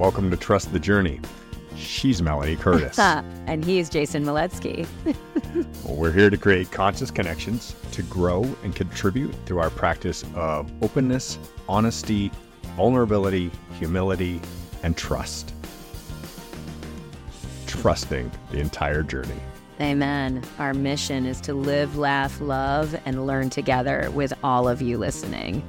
welcome to Trust the Journey. She's Melanie Curtis. and he's Jason Moledzki. well, we're here to create conscious connections, to grow and contribute through our practice of openness, honesty, vulnerability, humility, and trust. Trusting the entire journey. Amen. Our mission is to live, laugh, love, and learn together with all of you listening.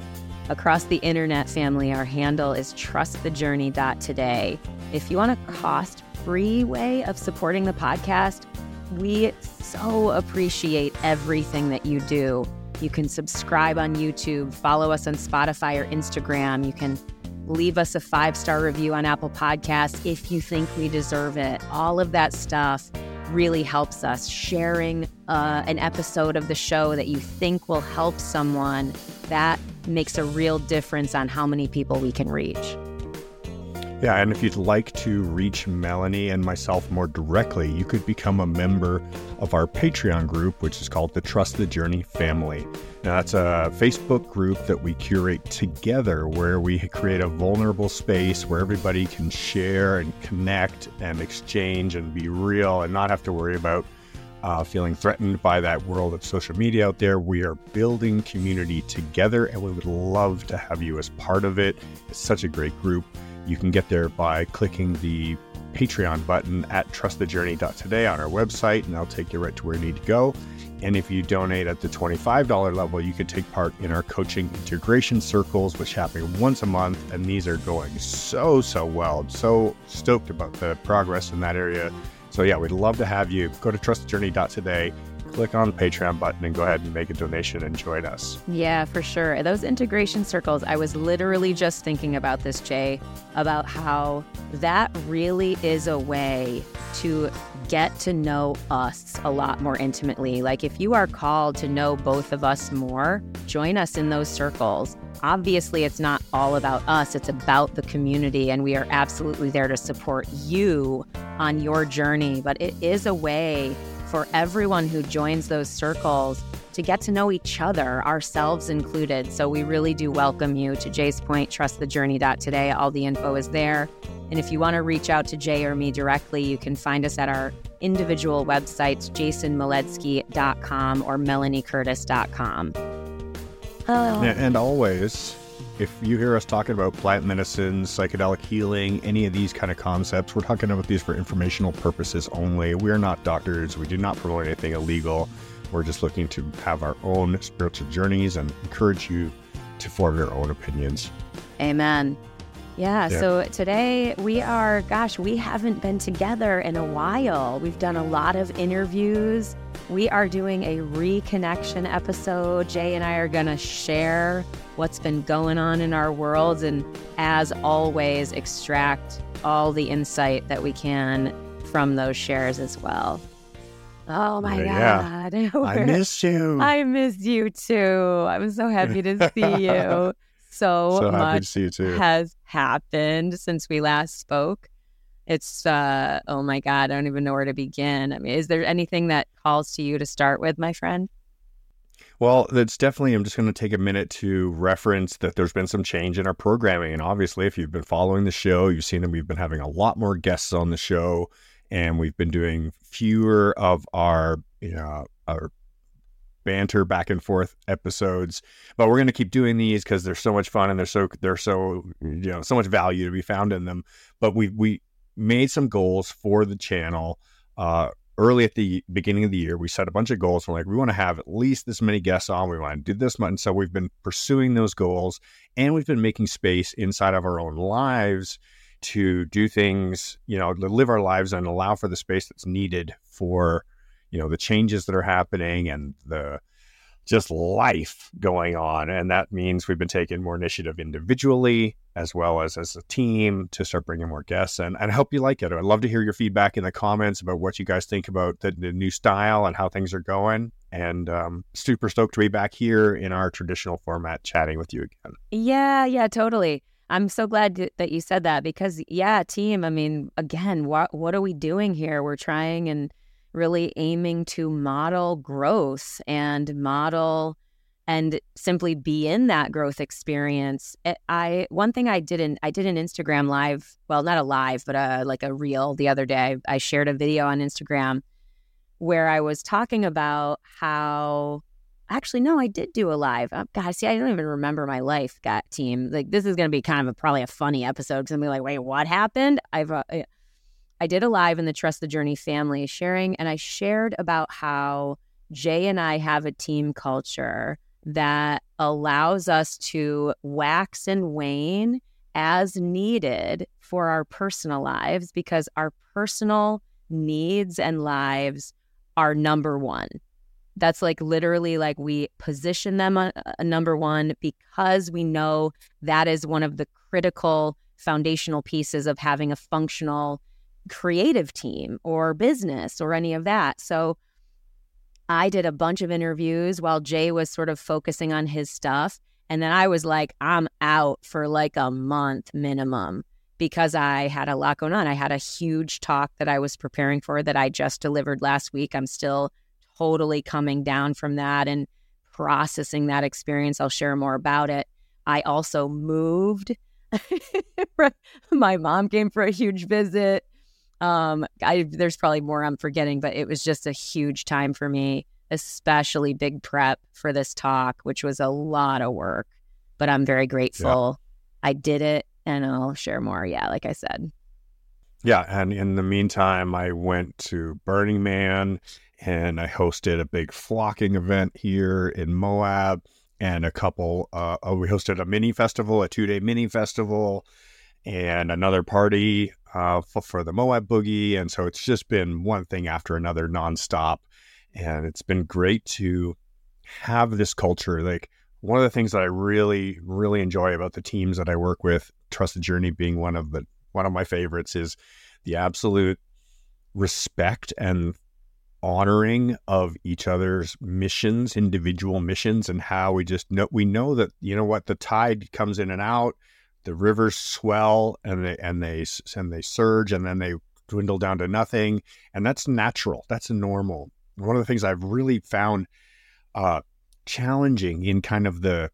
Across the internet family, our handle is trustthejourney.today. If you want a cost free way of supporting the podcast, we so appreciate everything that you do. You can subscribe on YouTube, follow us on Spotify or Instagram. You can leave us a five star review on Apple Podcasts if you think we deserve it. All of that stuff really helps us. Sharing uh, an episode of the show that you think will help someone, that makes a real difference on how many people we can reach. Yeah, and if you'd like to reach Melanie and myself more directly, you could become a member of our Patreon group, which is called the Trust the Journey Family. Now, that's a Facebook group that we curate together where we create a vulnerable space where everybody can share and connect and exchange and be real and not have to worry about uh, feeling threatened by that world of social media out there. We are building community together and we would love to have you as part of it. It's such a great group. You can get there by clicking the Patreon button at trustthejourney.today on our website, and that'll take you right to where you need to go. And if you donate at the $25 level, you can take part in our coaching integration circles, which happen once a month. And these are going so, so well. So stoked about the progress in that area. So, yeah, we'd love to have you. Go to trustthejourney.today click on the Patreon button and go ahead and make a donation and join us. Yeah, for sure. Those integration circles, I was literally just thinking about this, Jay, about how that really is a way to get to know us a lot more intimately. Like, if you are called to know both of us more, join us in those circles. Obviously, it's not all about us, it's about the community, and we are absolutely there to support you on your journey. But it is a way for everyone who joins those circles to get to know each other, ourselves included. So we really do welcome you to Jay's Point, trustthejourney.today. All the info is there. And if you want to reach out to Jay or me directly, you can find us at our individual websites, jasonmoledzki.com or melaniecurtis.com. Oh. And always, if you hear us talking about plant medicine, psychedelic healing, any of these kind of concepts, we're talking about these for informational purposes only. We are not doctors. We do not promote anything illegal. We're just looking to have our own spiritual journeys and encourage you to form your own opinions. Amen. Yeah, yeah, so today we are, gosh, we haven't been together in a while. We've done a lot of interviews. We are doing a reconnection episode. Jay and I are going to share what's been going on in our worlds and, as always, extract all the insight that we can from those shares as well. Oh my yeah. God. I miss you. I miss you too. I'm so happy to see you. So, so much to has happened since we last spoke. It's uh oh my god, I don't even know where to begin. I mean, is there anything that calls to you to start with, my friend? Well, that's definitely. I'm just going to take a minute to reference that there's been some change in our programming. And obviously, if you've been following the show, you've seen that we've been having a lot more guests on the show and we've been doing fewer of our, you know, our banter back and forth episodes. But we're going to keep doing these because they're so much fun and they're so, they're so, you know, so much value to be found in them. But we, we, made some goals for the channel uh, early at the beginning of the year. We set a bunch of goals. We're like, we want to have at least this many guests on. We want to do this much. And so we've been pursuing those goals and we've been making space inside of our own lives to do things, you know, live our lives and allow for the space that's needed for, you know, the changes that are happening and the just life going on. And that means we've been taking more initiative individually as well as as a team to start bringing more guests. And, and I hope you like it. I'd love to hear your feedback in the comments about what you guys think about the, the new style and how things are going. And um, super stoked to be back here in our traditional format chatting with you again. Yeah, yeah, totally. I'm so glad that you said that because, yeah, team, I mean, again, what, what are we doing here? We're trying and really aiming to model growth and model and simply be in that growth experience. It, I one thing I didn't I did an Instagram live, well, not a live, but a like a reel the other day. I shared a video on Instagram where I was talking about how actually no, I did do a live. Oh, God, see, I don't even remember my life, got team. Like this is going to be kind of a, probably a funny episode because I'm be like, wait, what happened? I've uh, I did a live in the Trust the Journey family sharing, and I shared about how Jay and I have a team culture that allows us to wax and wane as needed for our personal lives because our personal needs and lives are number one. That's like literally like we position them a, a uh, uh, number one because we know that is one of the critical foundational pieces of having a functional creative team or business or any of that. So I did a bunch of interviews while Jay was sort of focusing on his stuff. And then I was like, I'm out for like a month minimum because I had a lot going on. I had a huge talk that I was preparing for that I just delivered last week. I'm still totally coming down from that and processing that experience. I'll share more about it. I also moved. My mom came for a huge visit. Um, I, there's probably more I'm forgetting, but it was just a huge time for me, especially big prep for this talk, which was a lot of work. But I'm very grateful yeah. I did it, and I'll share more. Yeah, like I said. Yeah, and in the meantime, I went to Burning Man and I hosted a big flocking event here in Moab and a couple. Uh, oh, we hosted a mini festival, a two day mini festival, and another party uh, for, for the Moab Boogie. And so it's just been one thing after another nonstop. And it's been great to have this culture. Like one of the things that I really, really enjoy about the teams that I work with, Trust the Journey being one of the one of my favorites, is the absolute respect and honoring of each other's missions, individual missions, and how we just know we know that you know what the tide comes in and out the rivers swell and they and they and they surge and then they dwindle down to nothing and that's natural that's normal. One of the things i've really found uh, challenging in kind of the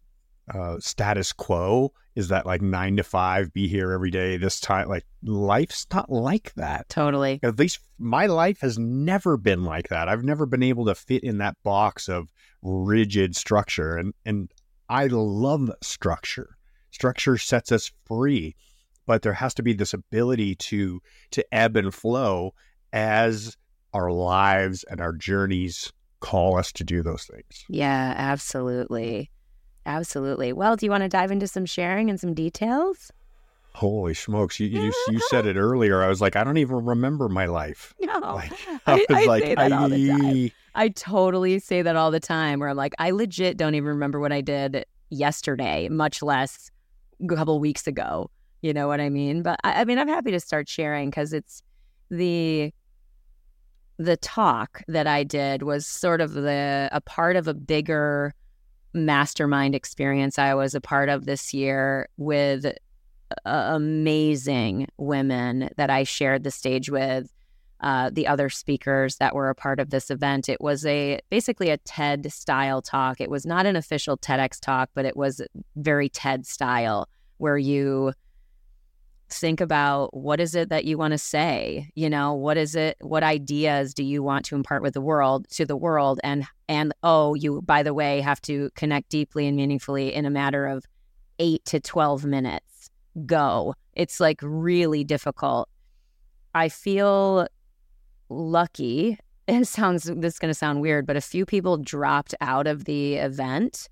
uh, status quo is that like nine to five be here every day this time like life's not like that. Totally. At least my life has never been like that. I've never been able to fit in that box of rigid structure and and i love structure structure sets us free but there has to be this ability to to ebb and flow as our lives and our journeys call us to do those things yeah absolutely absolutely well do you want to dive into some sharing and some details Holy smokes! You, you you said it earlier. I was like, I don't even remember my life. No, like, I, I, I like, say that I, all the time. I totally say that all the time. Where I'm like, I legit don't even remember what I did yesterday, much less a couple weeks ago. You know what I mean? But I, I mean, I'm happy to start sharing because it's the the talk that I did was sort of the a part of a bigger mastermind experience I was a part of this year with amazing women that I shared the stage with. Uh, the other speakers that were a part of this event. It was a basically a TED style talk. It was not an official TEDx talk, but it was very TED style, where you think about what is it that you want to say? You know what is it what ideas do you want to impart with the world to the world? And and oh you by the way have to connect deeply and meaningfully in a matter of 8 to 12 minutes. Go. It's like really difficult. I feel lucky. It sounds this is going to sound weird, but a few people dropped out of the event,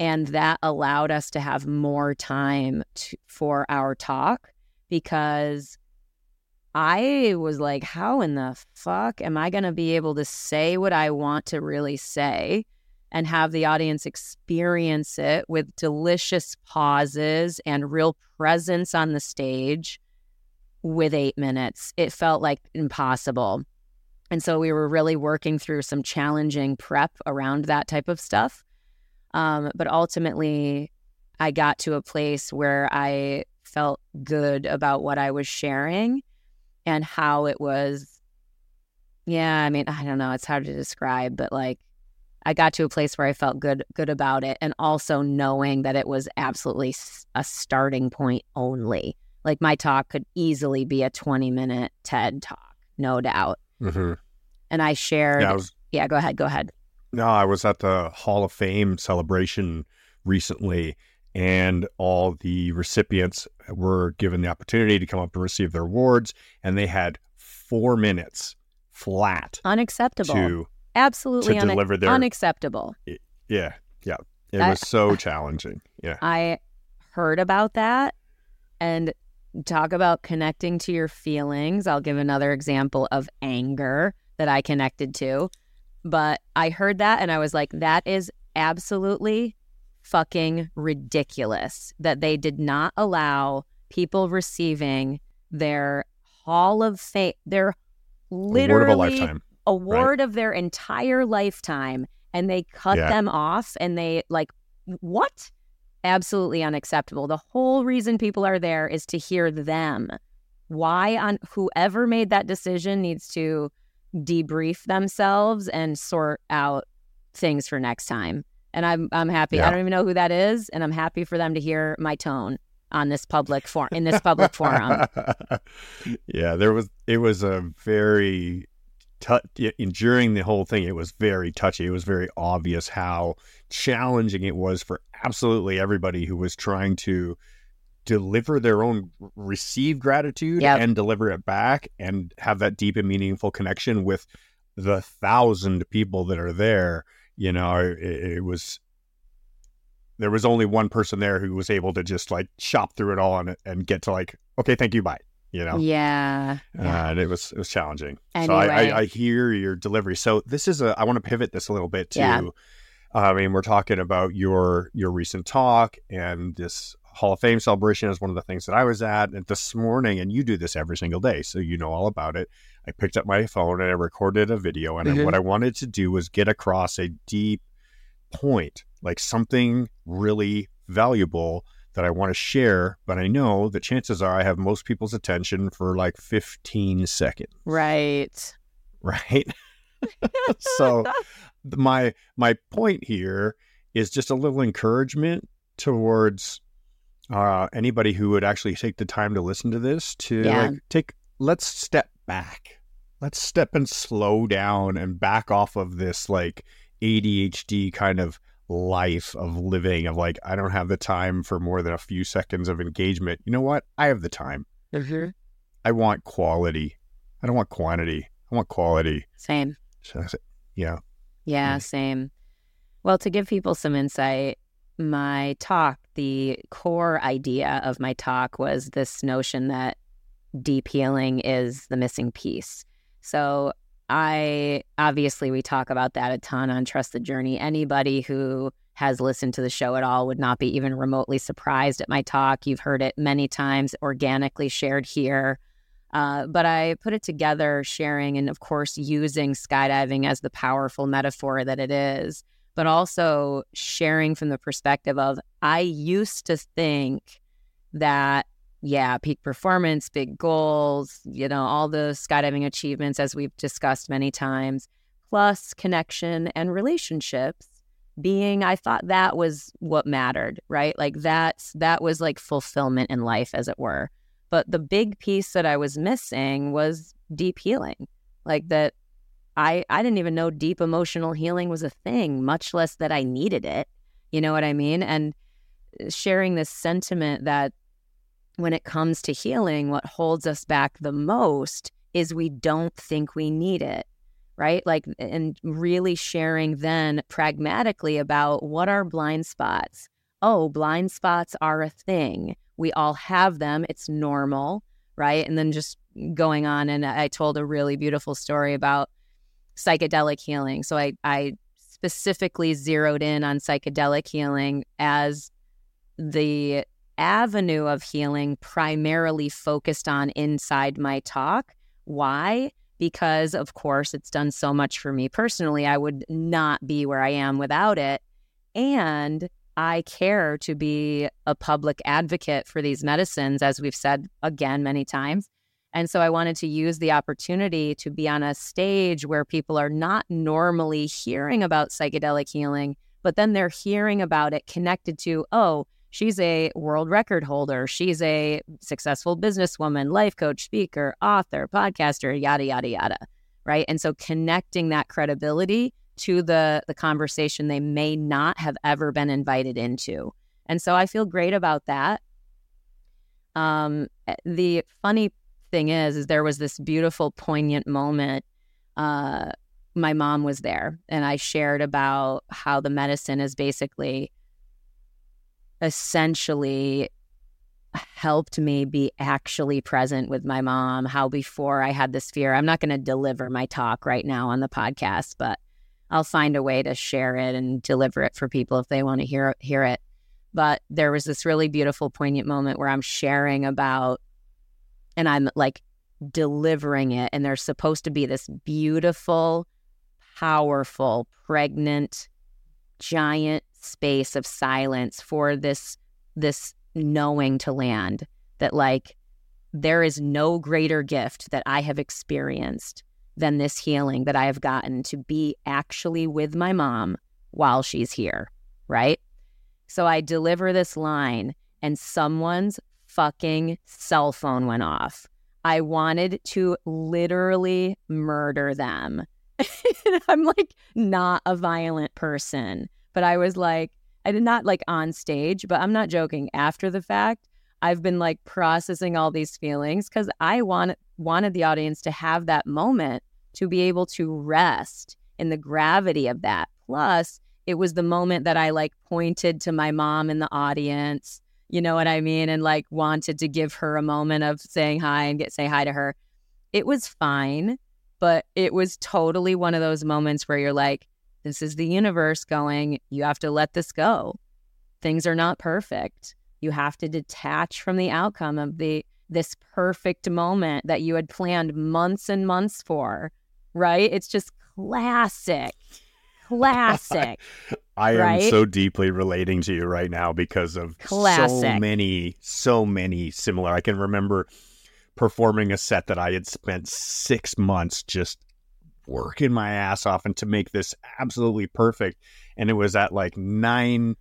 and that allowed us to have more time to, for our talk because I was like, how in the fuck am I going to be able to say what I want to really say and have the audience experience it with delicious pauses and real presence on the stage with eight minutes? It felt like impossible. And so we were really working through some challenging prep around that type of stuff. Um, but ultimately, I got to a place where I felt good about what I was sharing and how it was. Yeah, I mean, I don't know. It's hard to describe, but like, I got to a place where I felt good good about it and also knowing that it was absolutely a starting point only. Like my talk could easily be a 20 minute TED talk, no doubt. Mm-hmm. And I shared Yeah, I was Yeah, go ahead, go ahead. No, I was at the Hall of Fame celebration recently, and all the recipients were given the opportunity to come up and receive their awards, and they had four minutes flat Unacceptable. to Absolutely to deliver their unacceptable. yeah yeah. It I- was so challenging. Yeah. I heard about that and talk about connecting to your feelings. I'll give another example of anger that I connected to. But I heard that and I was like, that is absolutely fucking ridiculous that they did not allow people receiving their Hall of Fame, their literally Award of lifetime. award of their entire lifetime and they cut Yeah. them off and they like what absolutely unacceptable. The whole reason people are there is to hear them. Why on whoever made that decision needs to debrief themselves and sort out things for next time. And i'm i'm happy. I don't even know who that is and i'm happy for them to hear my tone on this public forum in this public forum. Yeah, there was it was a very in during the whole thing. It was very touchy. It was very obvious how challenging it was for absolutely everybody who was trying to deliver their own receive gratitude Yep. and deliver it back and have that deep and meaningful connection with the thousand people that are there. You know, it, it was there was only one person there who was able to just like chop through it all and and get to like, okay, thank you, bye. You know, yeah, yeah. uh, and it was it was challenging. So I, I, I hear your delivery. So this is a I want to pivot this a little bit to. Yeah. I mean, we're talking about your your recent talk and this Hall of Fame celebration is one of the things that I was at and this morning, and you do this every single day, so you know all about it. I picked up my phone and I recorded a video, and Mhm. what I wanted to do was get across a deep point, like something really valuable that I want to share, but I know that chances are I have most people's attention for like 15 seconds, right right? so my my point here is just a little encouragement towards uh, anybody who would actually take the time to listen to this to Yeah. like take let's step back let's step and slow down and back off of this like ADHD kind of life of living of like I don't have the time for more than a few seconds of engagement. You know what? I have the time. Mhm. I want quality. I don't want quantity. I want quality. same So said, yeah. Yeah, Mm. same. Well, to give people some insight, my talk, the core idea of my talk was this notion that deep healing is the missing piece. So, I obviously we talk about that a ton on Trust the Journey. Anybody who has listened to the show at all would not be even remotely surprised at my talk. You've heard it many times organically shared here. Uh, but I put it together, sharing and, of course, using skydiving as the powerful metaphor that it is, but also sharing from the perspective of I used to think that, yeah, peak performance, big goals, you know, all the skydiving achievements, as we've discussed many times, plus connection and relationships being i thought that was what mattered right like that's that was like fulfillment in life as it were but the big piece that I was missing was deep healing. Like that I I didn't even know deep emotional healing was a thing, much less that I needed it. You know what I mean? And uh, sharing this sentiment that when it comes to healing, what holds us back the most is we don't think we need it. Right. Like, and really sharing then pragmatically about what are blind spots. Oh, blind spots are a thing we all have them it's normal right and then just going on and i told a really beautiful story about psychedelic healing so i i specifically zeroed in on psychedelic healing as the avenue of healing primarily focused on inside my talk. Why? Because of course it's done so much for me personally i would not be where i am without it. And I care to be a public advocate for these medicines, as we've said again many times. And so I wanted to use the opportunity to be on a stage where people are not normally hearing about psychedelic healing, but then they're hearing about it connected to, oh, she's a world record holder. She's a successful businesswoman, life coach, speaker, author, podcaster, yada, yada, yada. Right. And so connecting that credibility to the, the conversation they may not have ever been invited into. And so I feel great about that. Um, eh, the funny thing is, is there was this beautiful, poignant moment. Uh, my mom was there, and I shared about how the medicine is basically, essentially, helped me be actually present with my mom. How before I had this fear, I'm not going to deliver my talk right now on the podcast, but I'll find a way to share it and deliver it for people if they want to hear hear it. But there was this really beautiful, poignant moment where I'm sharing about and I'm like delivering it. And there's supposed to be this beautiful, powerful, pregnant, giant space of silence for this this knowing to land that like there is no greater gift that I have experienced than this healing that I have gotten to be actually with my mom while she's here, right? So I deliver this line and someone's fucking cell phone went off. I wanted to literally murder them. I'm like not a violent person, but I was like, I did not like on stage, but I'm not joking. After the fact, I've been like processing all these feelings because I want wanted the audience to have that moment to be able to rest in the gravity of that. Plus, it was the moment that I like pointed to my mom in the audience you know what I mean? And like wanted to give her a moment of saying hi and get say hi to her. It was fine, but it was totally one of those moments where you're like, this is the universe going, you have to let this go. Things are not perfect. You have to detach from the outcome of the this perfect moment that you had planned months and months for, right? It's just classic classic. I right? am so deeply relating to you right now because of classic. so many, so many similar. I can remember performing a set that I had spent six months just working my ass off and to make this absolutely perfect. And it was at like nine,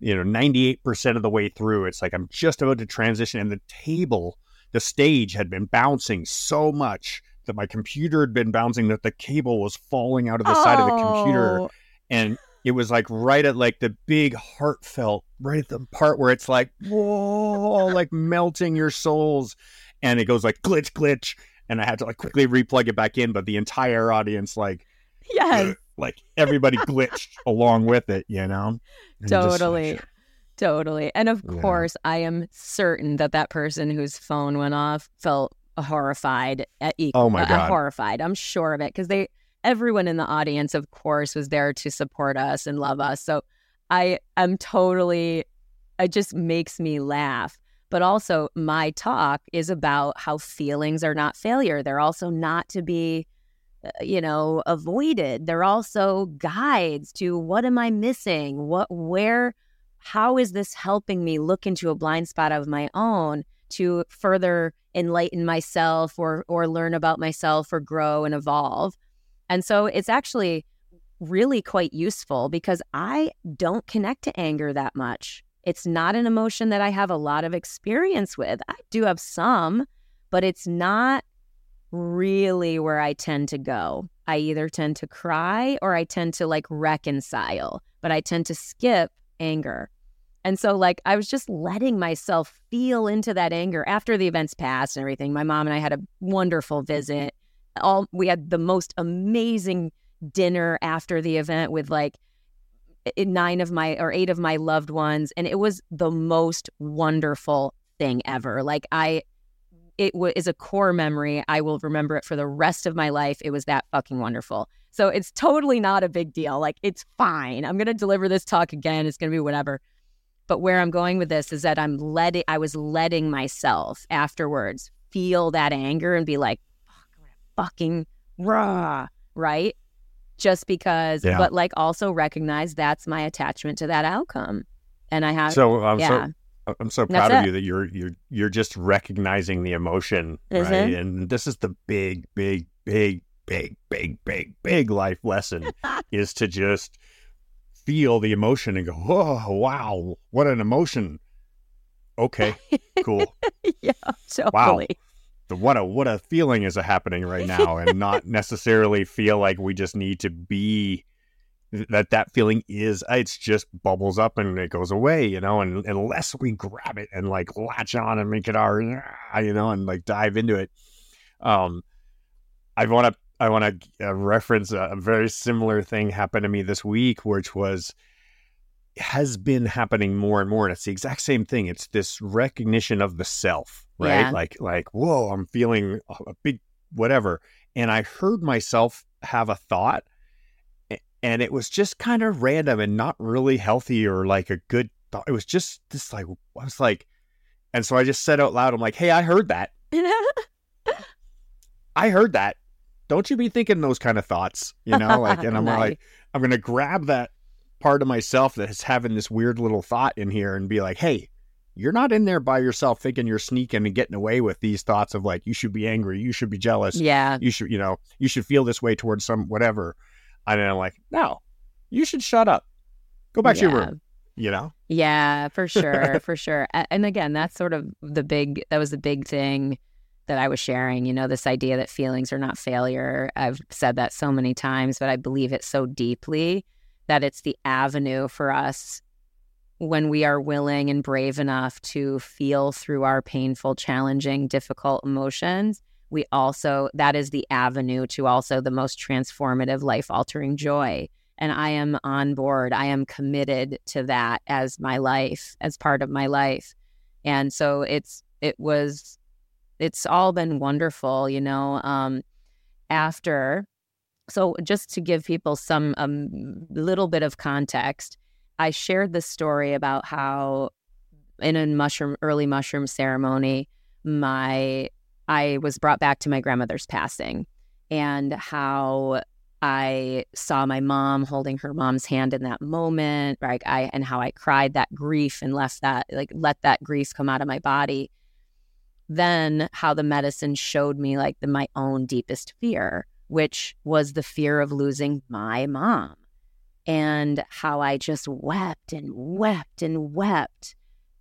you know, 98% of the way through. It's like I'm just about to transition, and the table, the stage had been bouncing so much that my computer had been bouncing that the cable was falling out of the oh. side of the computer oh. and it was like right at like the big heartfelt right at the part where it's like whoa like melting your souls and it goes like glitch glitch and i had to like quickly replug it back in but the entire audience like yes like everybody glitched along with it you know and totally just, totally and of yeah. course i am certain that that person whose phone went off felt horrified. At oh my uh, god, horrified! I'm sure of it because they, everyone in the audience, of course, was there to support us and love us. So I am totally. It just makes me laugh. But also, my talk is about how feelings are not failure. They're also not to be, uh, you know, avoided. They're also guides to what am I missing? What, where, how is this helping me look into a blind spot of my own to further enlighten myself or or learn about myself or grow and evolve. And so it's actually really quite useful because I don't connect to anger that much. It's not an emotion that I have a lot of experience with. I do have some, but it's not really where I tend to go. I either tend to cry or I tend to like reconcile, but I tend to skip anger. And so, like, I was just letting myself feel into that anger after the events passed and everything. My mom and I had a wonderful visit. All we had the most amazing dinner after the event with like nine of my or eight of my loved ones, and it was the most wonderful thing ever. Like, I, it w- is a core memory. I will remember it for the rest of my life. It was that fucking wonderful. So it's totally not a big deal. Like, it's fine. I'm gonna deliver this talk again. It's gonna be whatever but where I'm going with this is that I'm letting, I was letting myself afterwards feel that anger and be like, fucking raw, right? Just because, yeah. but like also recognize that's my attachment to that outcome. And I have, so, um, yeah. so I'm so proud of you that you're you're you're just recognizing the emotion, mm-hmm. right? And this is the big, big, big, big, big, big, big life lesson is to just feel the emotion and go, oh wow, what an emotion. Okay, cool. yeah, totally. Wow. The, what a what a feeling is happening right now, and not necessarily feel like we just need to be that that feeling is it's just bubbles up and it goes away you know and unless we grab it and like latch on and make it our you know and like dive into it um i want to i want to uh, reference a, a, very similar thing happened to me this week which was has been happening more and more and it's the exact same thing. It's this recognition of the self right yeah. like like whoa i'm feeling a big whatever and i heard myself have a thought and it was just kind of random and not really healthy or like a good thought. It was just this like I was like, and so I just said out loud, I'm like, "Hey, I heard that. I heard that. Don't you be thinking those kind of thoughts, you know?" Like, and I'm nice. like, I'm gonna grab that part of myself that is having this weird little thought in here and be like, "Hey." You're not in there by yourself thinking you're sneaking and getting away with these thoughts of like you should be angry, you should be jealous, yeah, you should, you know, you should feel this way towards some whatever and then I'm like, no, you should shut up. Go back yeah. to your room. You know? Yeah, for sure, for sure. And again, that's sort of the big. That was the big thing that I was sharing. You know, this idea that feelings are not failure. I've said that so many times, but I believe it so deeply that it's the avenue for us when we are willing and brave enough to feel through our painful, challenging, difficult emotions we also, that is the avenue to also the most transformative, life altering joy. And I am on board. I am committed to that as my life, as part of my life. And so it's, it was, it's all been wonderful, you know. Um, after, so just to give people some um, little bit of context, I shared the story about how in a mushroom early mushroom ceremony, my I was brought back to my grandmother's passing and how I saw my mom holding her mom's hand in that moment, right? I and how I cried that grief and left that like let that grief come out of my body. Then how the medicine showed me like the my own deepest fear, which was the fear of losing my mom. And how I just wept and wept and wept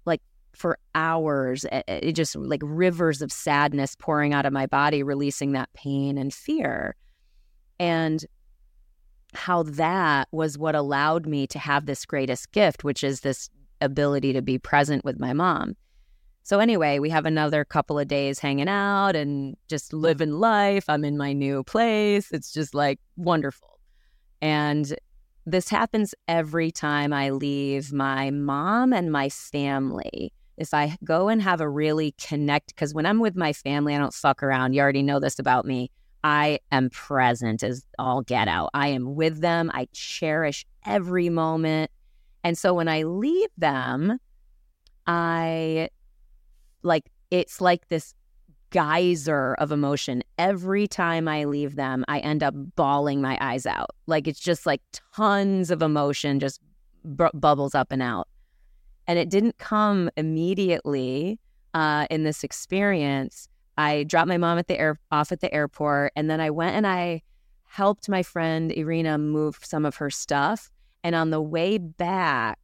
like for hours. It just like rivers of sadness pouring out of my body, releasing that pain and fear. And how that was what allowed me to have this greatest gift, which is this ability to be present with my mom. So, anyway, we have another couple of days hanging out and just living life. I'm in my new place. It's just like wonderful. And this happens every time I leave my mom and my family if I go and have a really connect, because when I'm with my family, I don't fuck around. You already know this about me. I am present as all get out. I am with them. I cherish every moment. And so when I leave them, I like it's like this geyser of emotion. Every time I leave them, I end up bawling my eyes out. Like it's just like tons of emotion just bu- bubbles up and out. And it didn't come immediately uh, in this experience. I dropped my mom at the air off at the airport, and then I went and I helped my friend Irina move some of her stuff. And on the way back,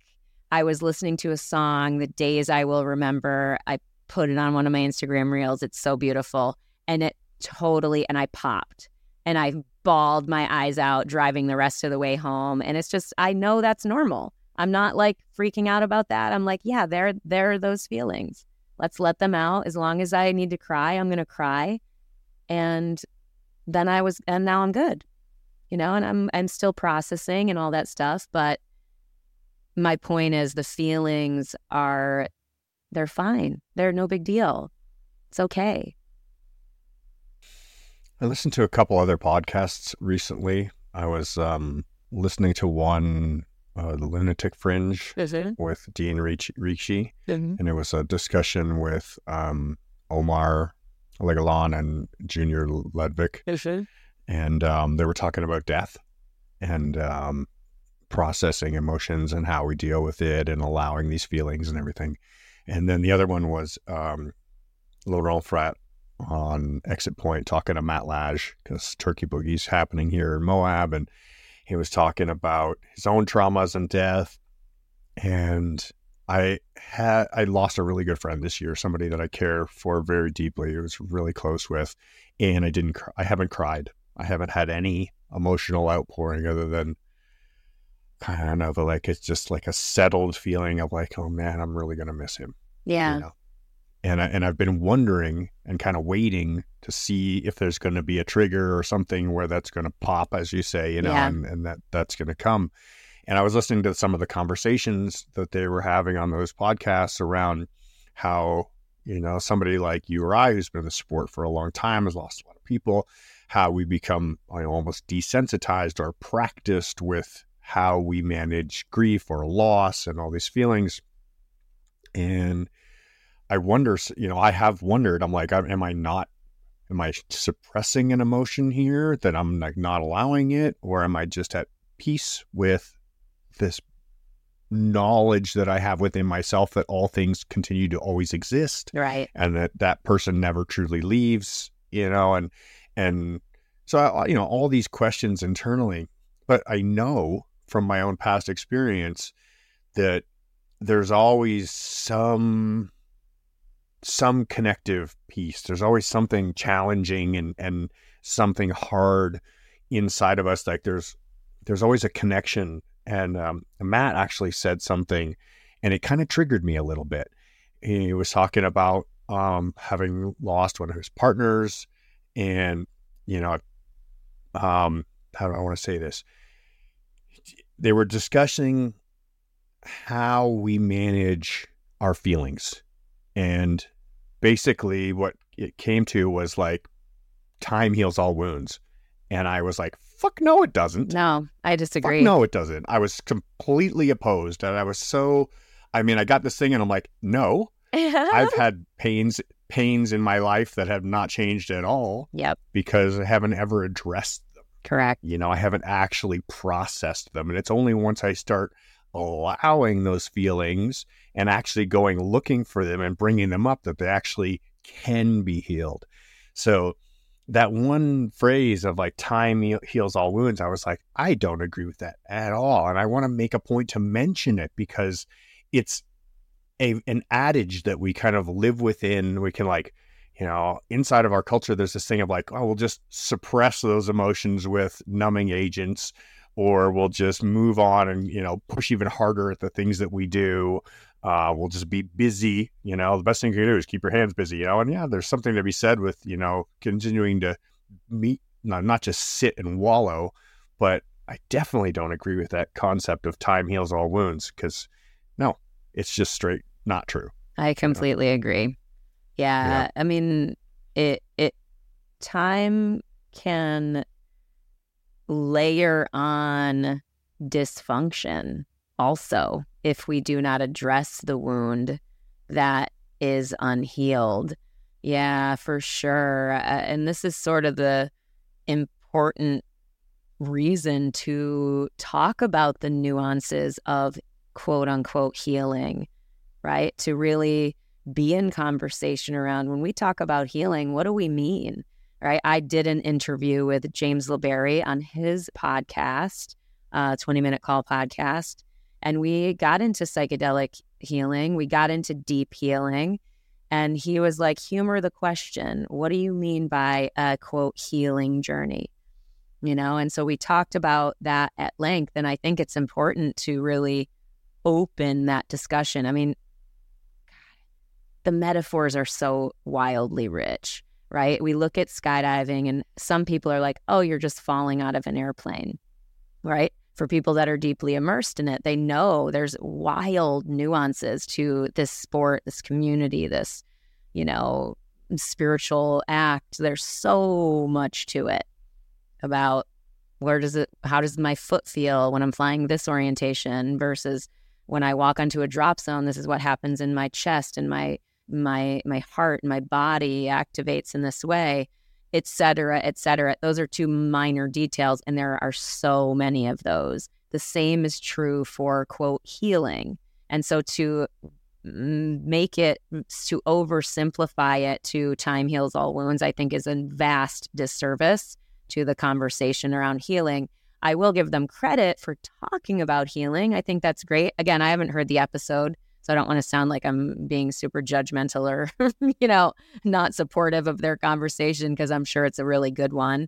I was listening to a song, "The Days I Will Remember." I put it on one of my Instagram reels. It's so beautiful, and it totally and I popped and I bawled my eyes out driving the rest of the way home. And it's just I know that's normal. I'm not like freaking out about that. I'm like, yeah, there there are those feelings. Let's let them out. As long as I need to cry, I'm going to cry. And then I was and now I'm good. You know, and I'm I'm still processing and all that stuff, but my point is the feelings are they're fine. They're no big deal. It's okay. I listened to a couple other podcasts recently. I was um, listening to one uh, the Lunatic Fringe with Dean Ricci, mm-hmm. and it was a discussion with um, Omar Alhegelan and Junior Ludwig, and um, they were talking about death and um, processing emotions and how we deal with it and allowing these feelings and everything. And then the other one was um, Laurent Frat on Exit Point talking to Matt Lage because Turkey Boogie's happening here in Moab. And he was talking about his own traumas and death. And I had I lost a really good friend this year, somebody that I care for very deeply. I was really close with, and I didn't. I haven't cried. I haven't had any emotional outpouring other than kind of like it's just like a settled feeling of like, oh man, I'm really gonna miss him. Yeah. You know? And I, and I've been wondering and kind of waiting to see if there's going to be a trigger or something where that's going to pop, as you say, you know, yeah. and, and that that's going to come. And I was listening to some of the conversations that they were having on those podcasts around how, you know, somebody like you or I, who's been in the sport for a long time, has lost a lot of people, how we become you know, almost desensitized or practiced with how we manage grief or loss and all these feelings. And I wonder, you know, I have wondered, I'm like, am I not, am I suppressing an emotion here that I'm like not allowing it? Or am I just at peace with this knowledge that I have within myself that all things continue to always exist. Right. And that that person never truly leaves, you know, and, and so, I, you know, all these questions internally, but I know from my own past experience that there's always some some connective piece. There's always something challenging and and something hard inside of us. Like there's there's always a connection. And um, Matt actually said something, and it kind of triggered me a little bit. He was talking about um, having lost one of his partners, and you know, um, how do I want to say this? They were discussing how we manage our feelings. And basically, what it came to was like, time heals all wounds. And I was like, fuck no, it doesn't. No, I disagree. Fuck no, it doesn't. I was completely opposed. And I was so, I mean, I got this thing and I'm like, no, I've had pains pains in my life that have not changed at all. Yep. Because I haven't ever addressed Correct. You know, I haven't actually processed them. And it's only once I start allowing those feelings and actually going looking for them and bringing them up that they actually can be healed. So, that one phrase of like time heals all wounds, I was like, I don't agree with that at all. And I want to make a point to mention it because it's a, an adage that we kind of live within. We can like you know, inside of our culture, there's this thing of like, oh, we'll just suppress those emotions with numbing agents, or we'll just move on and, you know, push even harder at the things that we do. Uh, we'll just be busy. You know, the best thing you can do is keep your hands busy, you know, and yeah, there's something to be said with, you know, continuing to meet, not, not just sit and wallow, but I definitely don't agree with that concept of time heals all wounds because no, it's just straight not true. I completely you know? agree. Yeah, yeah. I mean, it it time can layer on dysfunction also if we do not address the wound that is unhealed. Yeah, for sure. Uh, and this is sort of the important reason to talk about the nuances of quote unquote healing, right? To really be in conversation around when we talk about healing, what do we mean? Right. I did an interview with James LeBerry on his podcast, uh, 20 minute call podcast, and we got into psychedelic healing. We got into deep healing. And he was like, humor the question. What do you mean by a quote healing journey? You know, and so we talked about that at length. And I think it's important to really open that discussion. I mean, the metaphors are so wildly rich, right? We look at skydiving, and some people are like, oh, you're just falling out of an airplane, right? For people that are deeply immersed in it, they know there's wild nuances to this sport, this community, this, you know, spiritual act. There's so much to it about where does it, how does my foot feel when I'm flying this orientation versus when I walk onto a drop zone, this is what happens in my chest and my my my heart and my body activates in this way et cetera et cetera. Those are two minor details and there are so many of those. The same is true for quote healing. And so to make it to oversimplify it to time heals all wounds i think is a vast disservice to the conversation around healing. I will give them credit for talking about healing. I think that's great. Again i haven't heard the episode so i don't want to sound like i'm being super judgmental or you know not supportive of their conversation because i'm sure it's a really good one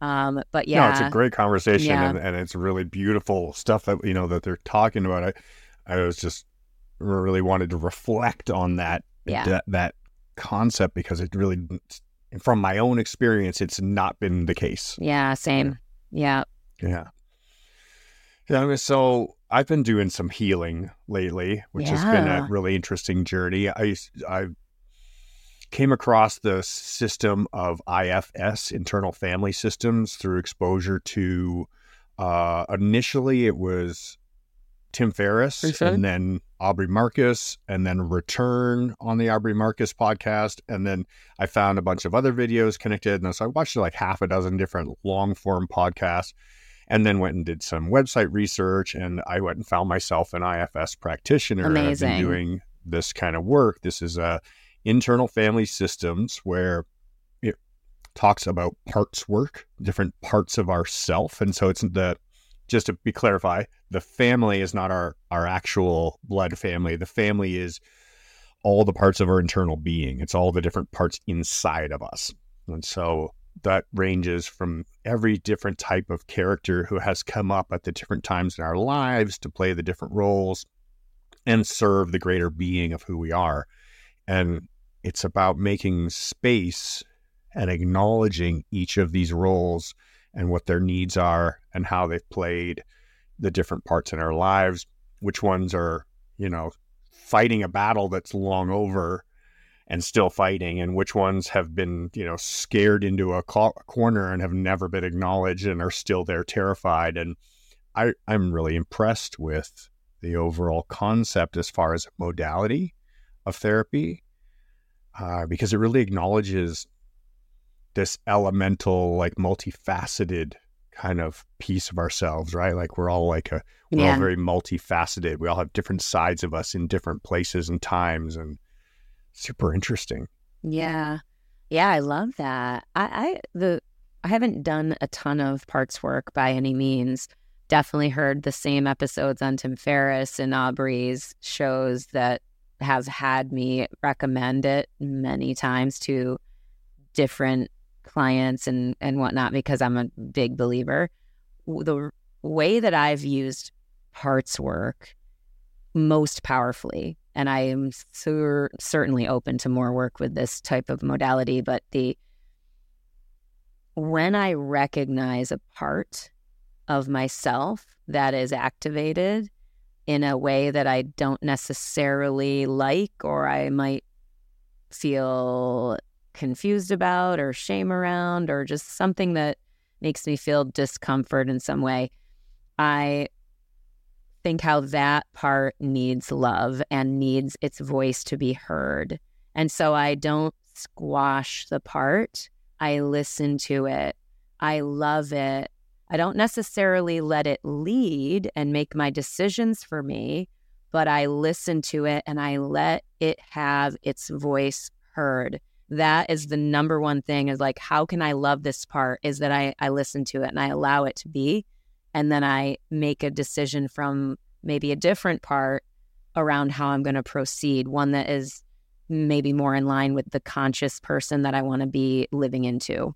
um, but yeah, no, it's a great conversation yeah. and, and it's really beautiful stuff that you know that they're talking about. I, I was just really wanted to reflect on that yeah. that, that concept because it really, from my own experience, it's not been the case. Yeah, same. Yeah. Yeah. Yeah. Yeah, so I've been doing some healing lately, which yeah. has been a really interesting journey. I I came across the system of IFS, internal family systems, through exposure to. Uh, initially, it was Tim Ferriss, and then Aubrey Marcus, and then Return on the Aubrey Marcus podcast. And then I found a bunch of other videos connected. And so I watched like half a dozen different long form podcasts and then went and did some website research. And I went and found myself an IFS practitioner. Amazing. I've been doing this kind of work. This is a internal family systems where it talks about parts work, different parts of ourself. And so it's the just to be clarify, the family is not our our actual blood family. The family is all the parts of our internal being. It's all the different parts inside of us. And so that ranges from every different type of character who has come up at the different times in our lives to play the different roles and serve the greater being of who we are. And it's about making space and acknowledging each of these roles and what their needs are and how they've played the different parts in our lives, which ones are, you know, fighting a battle that's long over and still fighting, and which ones have been, you know, scared into a co- corner and have never been acknowledged and are still there terrified. And I, I'm really impressed with the overall concept as far as modality of therapy uh, because it really acknowledges this elemental, like multifaceted kind of piece of ourselves, right? Like we're all like a we're yeah. all very multifaceted. We all have different sides of us in different places and times and super interesting. Yeah. Yeah, I love that. I, I the I haven't done a ton of parts work by any means. Definitely heard the same episodes on Tim Ferriss and Aubrey's shows that has had me recommend it many times to different clients and and whatnot because I'm a big believer. The way that I've used parts work most powerfully, and I am sur- certainly open to more work with this type of modality, but the when I recognize a part of myself that is activated in a way that I don't necessarily like or I might feel confused about or shame around or just something that makes me feel discomfort in some way, I think how that part needs love and needs its voice to be heard. And so I don't squash the part. I listen to it. I love it. I don't necessarily let it lead and make my decisions for me, but I listen to it and I let it have its voice heard that is the number one thing is like how can i love this part is that i i listen to it and i allow it to be and then i make a decision from maybe a different part around how i'm going to proceed one that is maybe more in line with the conscious person that i want to be living into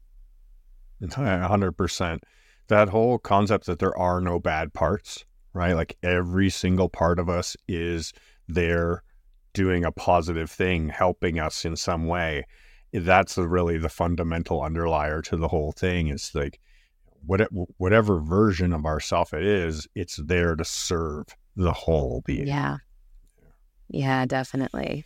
100% that whole concept that there are no bad parts right like every single part of us is there doing a positive thing, helping us in some way. That's really the fundamental underlier to the whole thing. It's like whatever version of ourself it is, it's there to serve the whole being. Yeah. Yeah, definitely.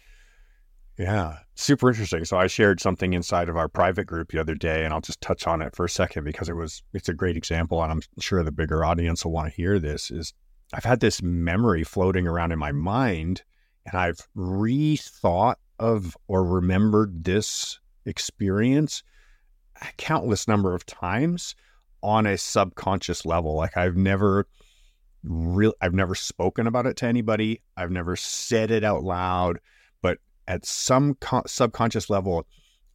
Yeah, super interesting. So I shared something inside of our private group the other day, and I'll just touch on it for a second because it was it's a great example, and I'm sure the bigger audience will want to hear this. Is I've had this memory floating around in my mind and I've rethought of or remembered this experience a countless number of times on a subconscious level. Like I've never real I've never spoken about it to anybody. I've never said it out loud, but at some co- subconscious level,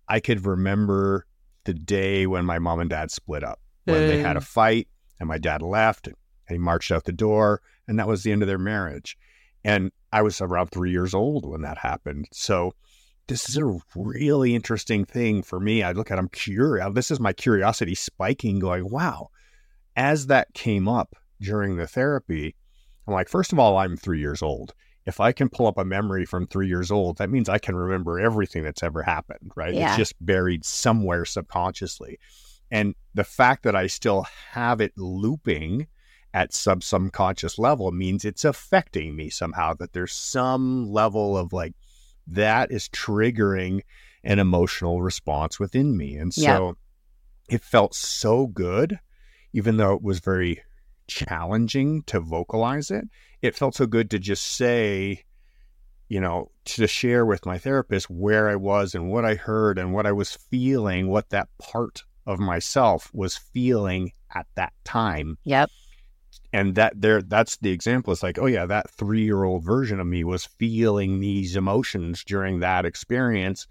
I could remember the day when my mom and dad split up, when they had a fight and my dad left and he marched out the door and that was the end of their marriage. And I was around 3 years old when that happened. So this is a really interesting thing for me. I look at I'm curious. This is my curiosity spiking going, wow. As that came up during the therapy, I'm like, first of all, I'm three years old. If I can pull up a memory from three years old, that means I can remember everything that's ever happened, right? Yeah. It's just buried somewhere subconsciously. And the fact that I still have it looping at sub subconscious level means it's affecting me somehow, that there's some level of like, that is triggering an emotional response within me. And so it felt so good, even though it was very challenging to vocalize it. It felt so good to just say, you know, to share with my therapist where I was and what I heard and what I was feeling, what that part of myself was feeling at that time. Yep. And that there that's the example. It's like, oh yeah, that three year old version of me was feeling these emotions during that experience.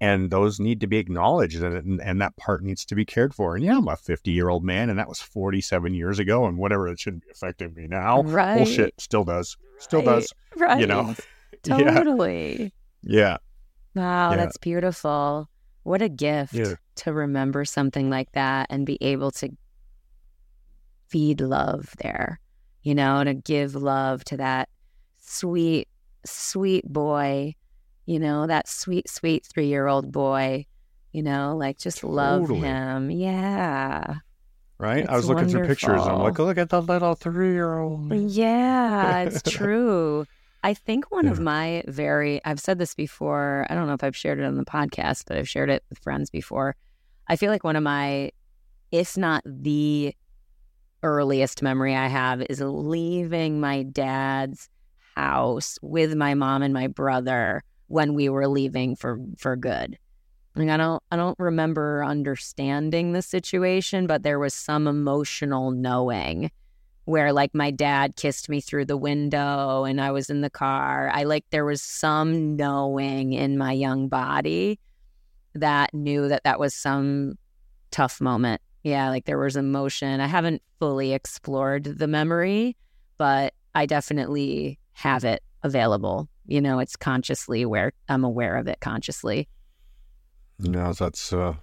And those need to be acknowledged and, and that part needs to be cared for. And yeah, I'm a 50 year old man and that was 47 years ago and whatever it shouldn't be affecting me now. Right. Bullshit still does. Still Right. does. Right. You know? Yeah. Totally. Yeah. Wow, Yeah. that's beautiful. What a gift Yeah. to remember something like that and be able to feed love there, you know, to give love to that sweet, sweet boy, you know, that sweet, sweet three year old boy, you know, like just love him. Yeah. Right. I was looking through pictures. I'm like, look at the little three year old. Yeah, it's true. I think one of my very, I've said this before. I don't know if I've shared it on the podcast, but I've shared it with friends before. I feel like one of my, if not the earliest memory I have, is leaving my dad's house with my mom and my brother when we were leaving for for good. Like I don't I don't remember understanding the situation, but there was some emotional knowing where like my dad kissed me through the window and I was in the car. I like there was some knowing in my young body that knew that that was some tough moment. Yeah, like there was emotion. I haven't fully explored the memory, but I definitely have it available. You know, it's consciously where I'm aware of it consciously. No, that's uh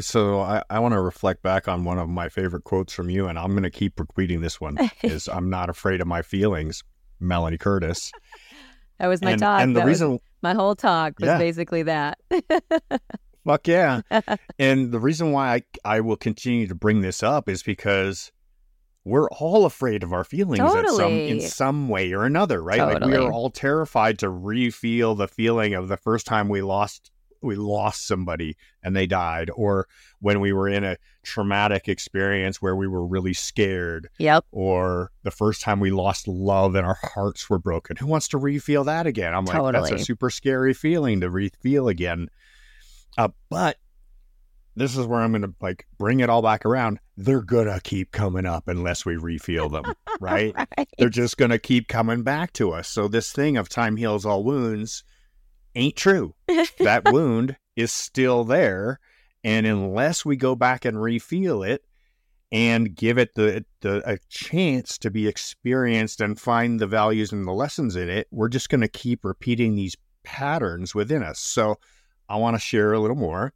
so I, I want to reflect back on one of my favorite quotes from you, and I'm going to keep repeating this one. is I'm not afraid of my feelings, Melanie Curtis. That was my and, talk. and the That reason, my whole talk was Yeah. basically that. fuck yeah, and the reason why I I will continue to bring this up is because we're all afraid of our feelings at some in some way or another, right? Like we are all terrified to re-feel the feeling of the first time we lost we lost somebody and they died, or when we were in a traumatic experience where we were really scared, yep. or the first time we lost love and our hearts were broken. Who wants to re-feel that again? I'm like, that's a super scary feeling to re-feel again. Uh, but this is where I'm going to like bring it all back around. They're gonna keep coming up unless we refeel them, right? Right. They're just gonna keep coming back to us. So this thing of time heals all wounds ain't true. that wound is still there, and unless we go back and refeel it and give it the the a chance to be experienced and find the values and the lessons in it, we're just going to keep repeating these patterns within us. So I want to share a little more.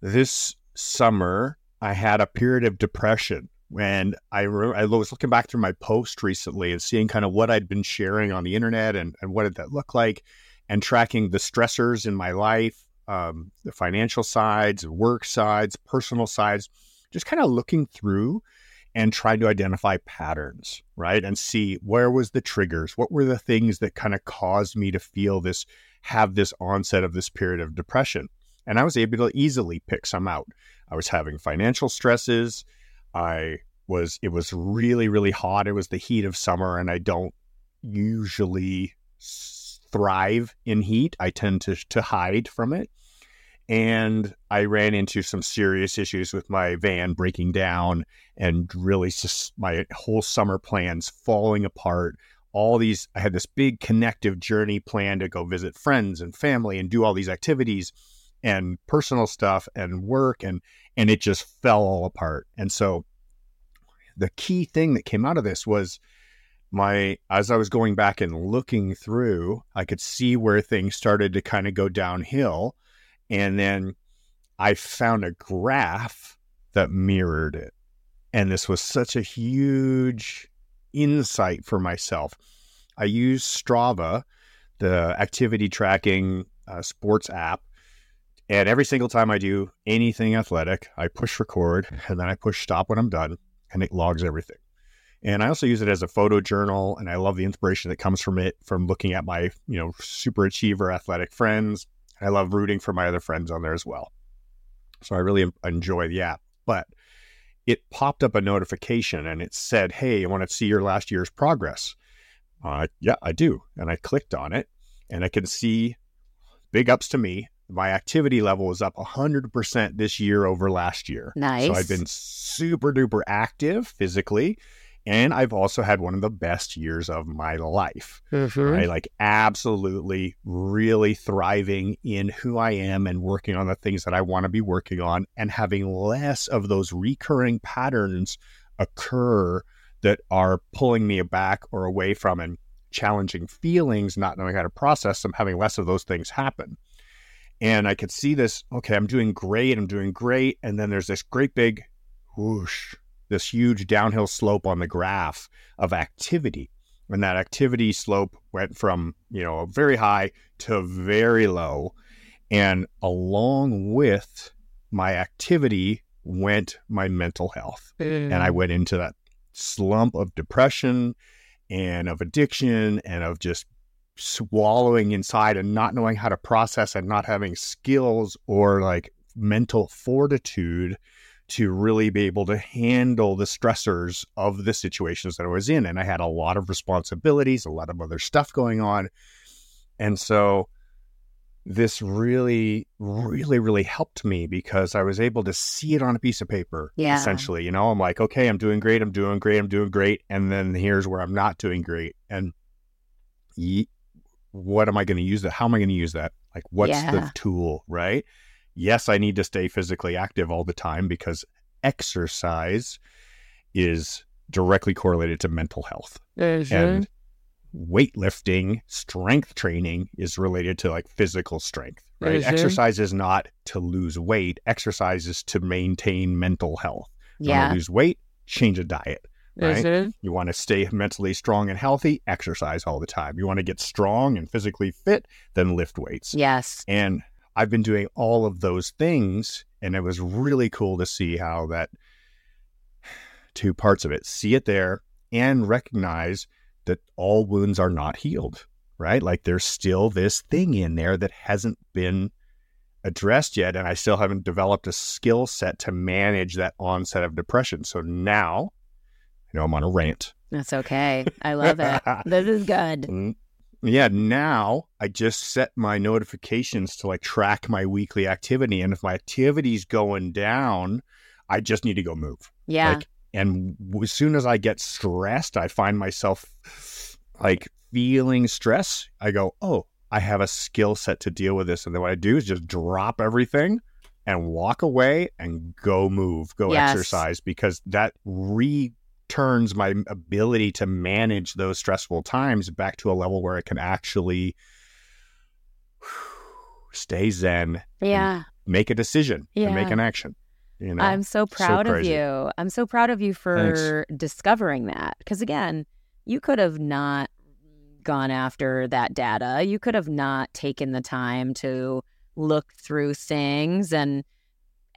This summer, I had a period of depression. And I, re- I was looking back through my post recently and seeing kind of what I'd been sharing on the internet and, and what did that look like and tracking the stressors in my life, um, the financial sides, work sides, personal sides, just kind of looking through and trying to identify patterns, right? And see where was the triggers? What were the things that kind of caused me to feel this, have this onset of this period of depression? And I was able to easily pick some out. I was having financial stresses. I was, it was really, really hot. It was the heat of summer, and I don't usually thrive in heat. I tend to, to hide from it. and I ran into some serious issues with my van breaking down and really just my whole summer plans falling apart. All these, I had this big connective journey plan to go visit friends and family and do all these activities and personal stuff and work and and it just fell all apart. And so the key thing that came out of this was my as I was going back and looking through, I could see where things started to kind of go downhill and then I found a graph that mirrored it. And this was such a huge insight for myself. I use Strava, the activity tracking uh, sports app. And every single time I do anything athletic, I push record and then I push stop when I'm done and it logs everything. And I also use it as a photo journal and I love the inspiration that comes from it from looking at my, you know, super achiever athletic friends I love rooting for my other friends on there as well. So I really enjoy the app. But it popped up a notification and it said, Hey, I want to see your last year's progress. Uh, yeah, I do. And I clicked on it and I can see big ups to me. My activity level is up 100% this year over last year. Nice. So I've been super duper active physically and I've also had one of the best years of my life. Mm-hmm. Right? Like, absolutely, really thriving in who I am and working on the things that I want to be working on and having less of those recurring patterns occur that are pulling me back or away from and challenging feelings, not knowing how to process them, having less of those things happen. And I could see this, okay, I'm doing great, I'm doing great. And then there's this great big whoosh this huge downhill slope on the graph of activity. And that activity slope went from, you know, very high to very low. And along with my activity went my mental health. Mm. And I went into that slump of depression and of addiction and of just swallowing inside and not knowing how to process and not having skills or like mental fortitude to really be able to handle the stressors of the situations that I was in. And I had a lot of responsibilities, a lot of other stuff going on. And so this really, really, really helped me because I was able to see it on a piece of paper. Yeah. Essentially, you know, I'm like, okay, I'm doing great. I'm doing great. I'm doing great. And then here's where I'm not doing great. And what am I going to use that? How am I going to use that? Like, what's yeah. the tool? Right yes, I need to stay physically active all the time because exercise is directly correlated to mental health. Mm-hmm. And weightlifting, strength training is related to like physical strength, right? Mm-hmm. Exercise is not to lose weight, exercise is to maintain mental health. You yeah. want to lose weight, change a diet. Right? Mm-hmm. You want to stay mentally strong and healthy, exercise all the time. You want to get strong and physically fit, then lift weights. Yes. And I've been doing all of those things. And it was really cool to see how that two parts of it see it there and recognize that all wounds are not healed, right? Like there's still this thing in there that hasn't been addressed yet. And I still haven't developed a skill set to manage that onset of depression. So now, you know, I'm on a rant. That's okay. I love it. this is good. Mm-hmm. Yeah, now I just set my notifications to like track my weekly activity. And if my activity's going down, I just need to go move. Yeah. Like, and as soon as I get stressed, I find myself like feeling stress. I go, oh, I have a skill set to deal with this. And then what I do is just drop everything and walk away and go move, go yes. exercise because that re turns my ability to manage those stressful times back to a level where it can actually stay zen. Yeah. Make a decision yeah. and make an action. You know, I'm so proud so of you. I'm so proud of you for Thanks. discovering that. Because again, you could have not gone after that data. You could have not taken the time to look through things and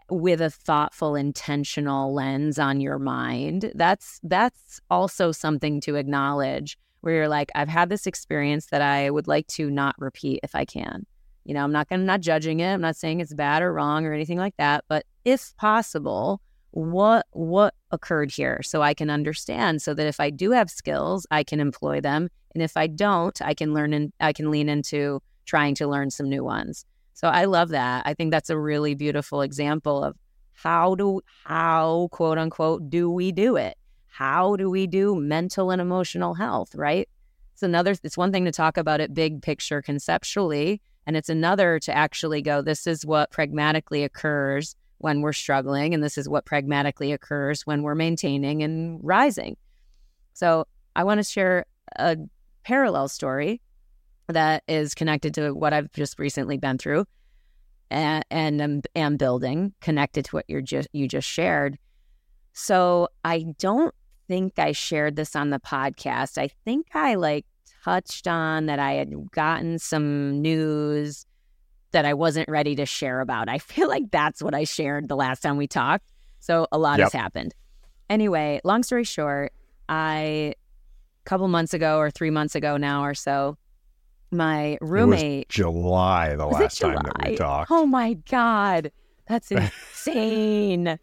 with a thoughtful intentional lens on your mind that's that's also something to acknowledge where you're like i've had this experience that i would like to not repeat if i can. You know i'm not gonna not judging it. I'm not saying it's bad or wrong or anything like that. But if possible what what occurred here so i can understand so that if i do have skills i can employ them. And if i don't i can learn and i can lean into trying to learn some new ones So I love that. I think that's a really beautiful example of how do how quote unquote do we do it? How do we do mental and emotional health, right? It's another it's one thing to talk about it big picture conceptually, and it's another to actually go this is what pragmatically occurs when we're struggling and this is what pragmatically occurs when we're maintaining and rising. So, I want to share a parallel story that is connected to what I've just recently been through and, and am, am building connected to what you're just you just shared. So I don't think I shared this on the podcast. I think I like touched on that I had gotten some news that I wasn't ready to share about. I feel like that's what I shared the last time we talked. So a lot yep. has happened. Anyway, long story short, I a couple months ago or 3 months ago now or so, my roommate. July, the last July? time that we talked. Oh my God. That's insane. what?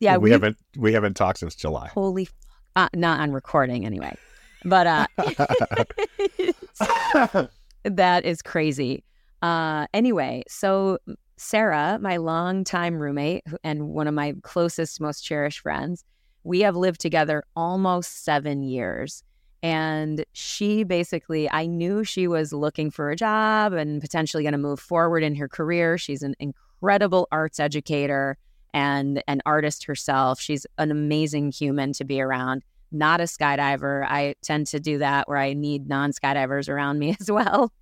Yeah, we haven't we haven't talked since July. Holy, uh, not on recording anyway. But uh, that is crazy. Uh, anyway, so Sarah, my longtime roommate and one of my closest, most cherished friends, we have lived together almost seven years. And she basically, I knew she was looking for a job and potentially going to move forward in her career. She's an incredible arts educator and an artist herself. She's an amazing human to be around. Not a skydiver. I tend to do that where I need non skydivers around me as well.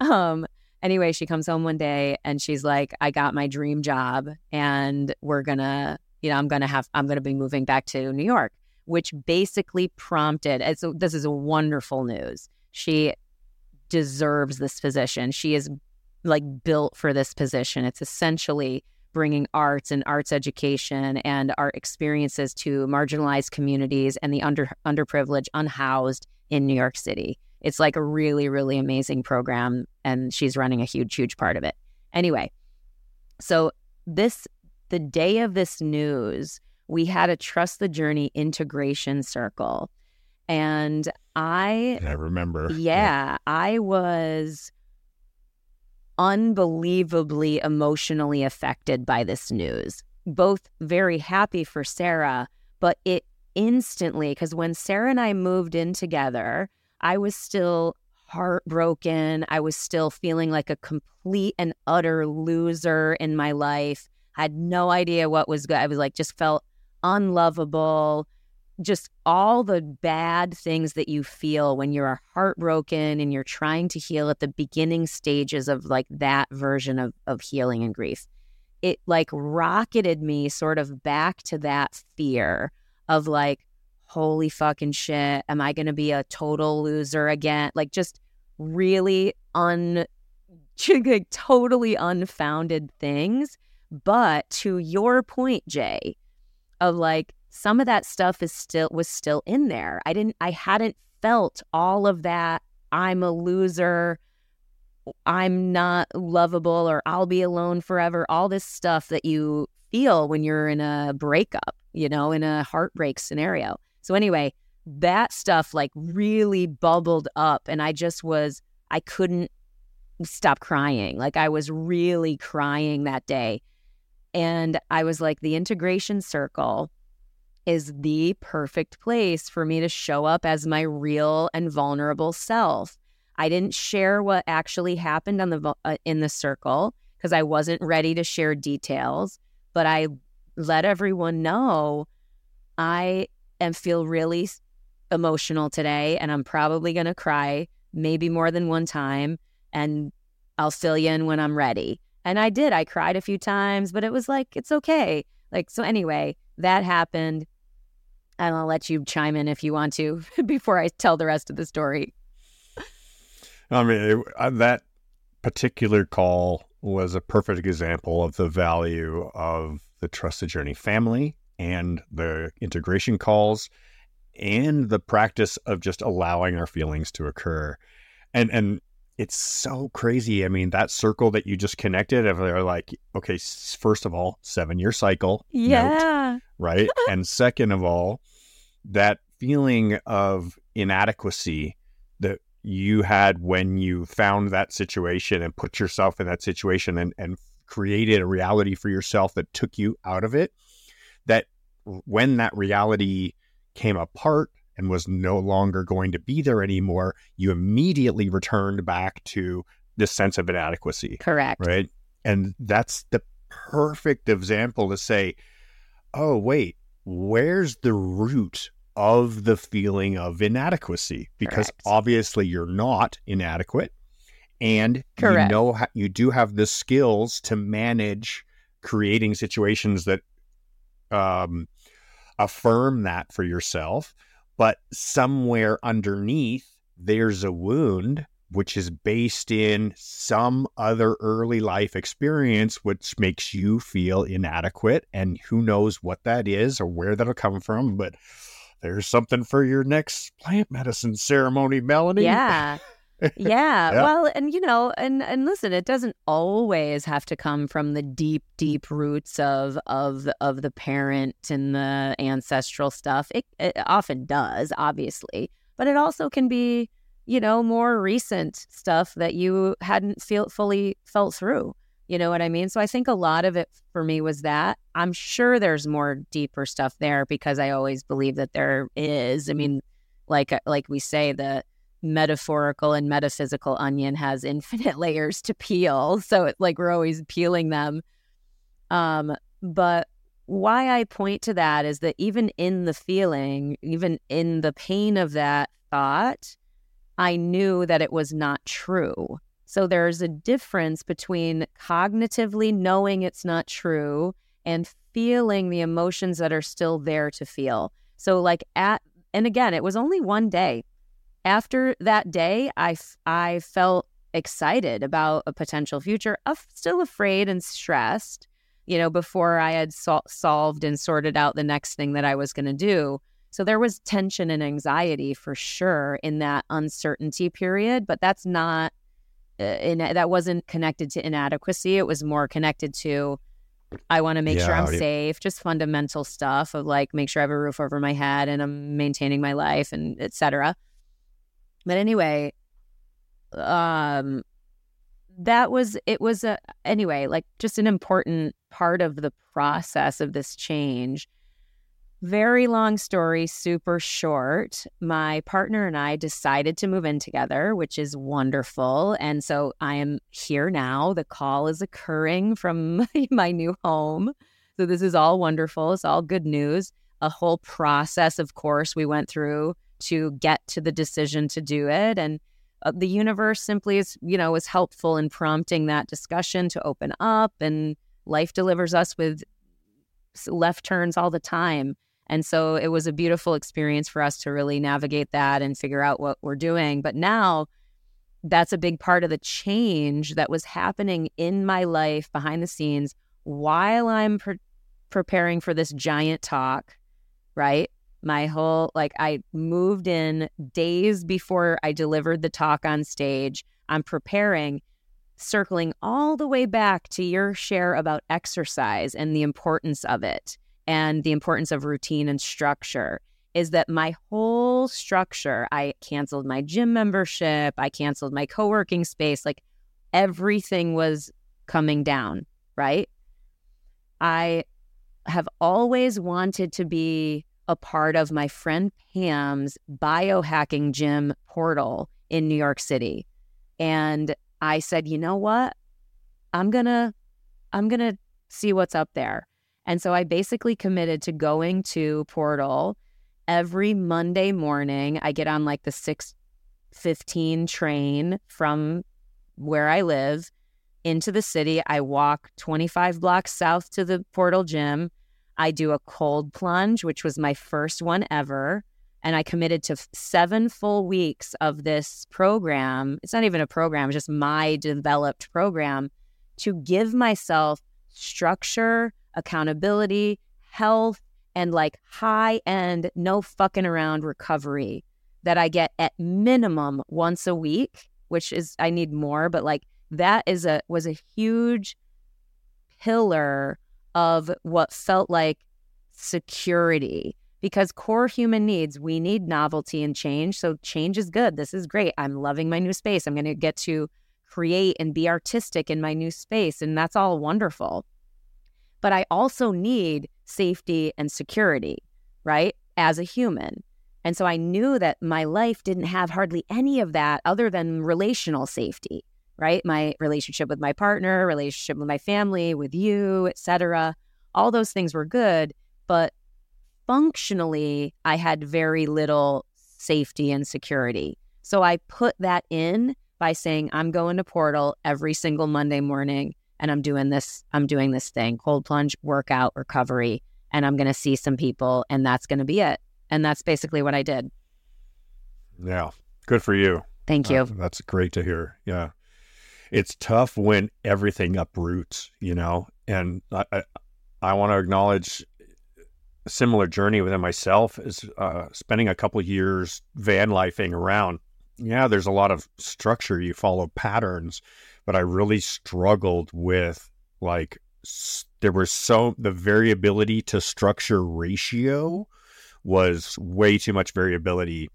um, anyway, she comes home one day and she's like, I got my dream job and we're going to, you know, I'm going to have, I'm going to be moving back to New York which basically prompted. And so this is wonderful news. She deserves this position. She is like built for this position. It's essentially bringing arts and arts education and art experiences to marginalized communities and the under underprivileged, unhoused in New York City. It's like a really, really amazing program, and she's running a huge, huge part of it. Anyway, so this the day of this news, we had a Trust the Journey integration circle. And I I remember. Yeah, yeah, I was unbelievably emotionally affected by this news. Both very happy for Sarah, but it instantly because when Sarah and I moved in together, I was still heartbroken. I was still feeling like a complete and utter loser in my life. I had no idea what was good. I was like, just felt unlovable, just all the bad things that you feel when you're heartbroken and you're trying to heal at the beginning stages of like that version of, of healing and grief. It like rocketed me sort of back to that fear of like, holy fucking shit, am I going to be a total loser again? Like, just really un, totally unfounded things. But to your point, Jay, of like some of that stuff is still was still in there. I didn't I hadn't felt all of that I'm a loser, I'm not lovable or I'll be alone forever, all this stuff that you feel when you're in a breakup, you know, in a heartbreak scenario. So anyway, that stuff like really bubbled up and I just was I couldn't stop crying. Like I was really crying that day and I was like, the integration circle is the perfect place for me to show up as my real and vulnerable self. I didn't share what actually happened on the uh, in the circle because I wasn't ready to share details, but I let everyone know I am feel really emotional today and I'm probably going to cry maybe more than one time and I'll fill you in when I'm ready. And I did. I cried a few times, but it was like, it's okay. Like, so anyway, that happened. And I'll let you chime in if you want to before I tell the rest of the story. I mean, it, uh, that particular call was a perfect example of the value of the Trust the Journey family and the integration calls and the practice of just allowing our feelings to occur. And and it's so crazy. I mean, that circle that you just connected, if they're like, okay, first of all, seven year cycle. Yeah. Note, right. and second of all, that feeling of inadequacy that you had when you found that situation and put yourself in that situation and, and created a reality for yourself that took you out of it, that when that reality came apart and was no longer going to be there anymore, you immediately returned back to this sense of inadequacy. Correct. Right. And that's the perfect example to say, oh, wait, where's the root of the feeling of inadequacy? Because Correct. obviously you're not inadequate. And Correct. you know you do have the skills to manage creating situations that um, affirm that for yourself. But somewhere underneath, there's a wound which is based in some other early life experience, which makes you feel inadequate. And who knows what that is or where that'll come from. But there's something for your next plant medicine ceremony, Melanie. Yeah. Yeah. Yeah. Well, and you know, and and listen, it doesn't always have to come from the deep, deep roots of of of the parent and the ancestral stuff. It, it often does, obviously, but it also can be, you know, more recent stuff that you hadn't feel fully felt through. You know what I mean? So I think a lot of it for me was that. I'm sure there's more deeper stuff there because I always believe that there is. I mean, like like we say the metaphorical and metaphysical onion has infinite layers to peel so like we're always peeling them. Um but why i point to that is that even in the feeling even in the pain of that thought i knew that it was not true. So there's a difference between cognitively knowing it's not true and feeling the emotions that are still there to feel. So like at and again it was only one day after that day, I, f- I felt excited about a potential future, af- still afraid and stressed, you know, before I had sol- solved and sorted out the next thing that I was going to do. So there was tension and anxiety for sure in that uncertainty period, but that's not, uh, in, that wasn't connected to inadequacy. It was more connected to, I want to make sure I'm safe, just fundamental stuff of like make sure I have a roof over my head and I'm maintaining my life and et cetera. But anyway, um that was it was a anyway, like just an important part of the process of this change. Very long story, super short. My partner and I decided to move in together, which is wonderful. And so I am here now. The call is occurring from my new home. So this is all wonderful. It's all good news. A whole process, of course, we went through to get to the decision to do it. And uh, the universe simply is you know is helpful in prompting that discussion to open up and life delivers us with left turns all the time. And so it was a beautiful experience for us to really navigate that and figure out what we're doing. But now that's a big part of the change that was happening in my life behind the scenes while i'm pre- preparing for this giant talk right my whole like I moved in days before I delivered the talk on stage. I'm preparing, circling all the way back to your share about exercise and the importance of it and the importance of routine and structure. Is that my whole structure? I canceled my gym membership, I canceled my co working space, like everything was coming down, right? I have always wanted to be a part of my friend Pam's biohacking gym portal in New York City. And I said, you know what? I'm going to I'm going to see what's up there. And so I basically committed to going to Portal every Monday morning. I get on like the 615 train from where I live into the city. I walk 25 blocks south to the Portal gym. I do a cold plunge, which was my first one ever. And I committed to seven full weeks of this program. It's not even a program, just my developed program to give myself structure, accountability, health, and like high end, no fucking around recovery that I get at minimum once a week, which is, I need more, but like that is a, was a huge pillar of what felt like security because core human needs, we need novelty and change. So change is good. This is great. I'm loving my new space. I'm going to get to create and be artistic in my new space. And that's all wonderful. But I also need safety and security, right? As a human. And so I knew that my life didn't have hardly any of that other than relational safety, right? My relationship with my partner, relationship with my family, with you, etc. All those things were good, but functionally I had very little safety and security. So I put that in by saying I'm going to Portal every single Monday morning and I'm doing this I'm doing this thing, cold plunge workout recovery and I'm going to see some people and that's going to be it. And that's basically what I did. Yeah. Good for you. Thank you. Uh, that's great to hear. Yeah. It's tough when everything uproots, you know, and I, I, I want to acknowledge a similar journey within myself is uh, spending a couple years van lifing around. Yeah, there's a lot of structure. You follow patterns, but I really struggled with like there was so the variability to structure ratio was way too much variability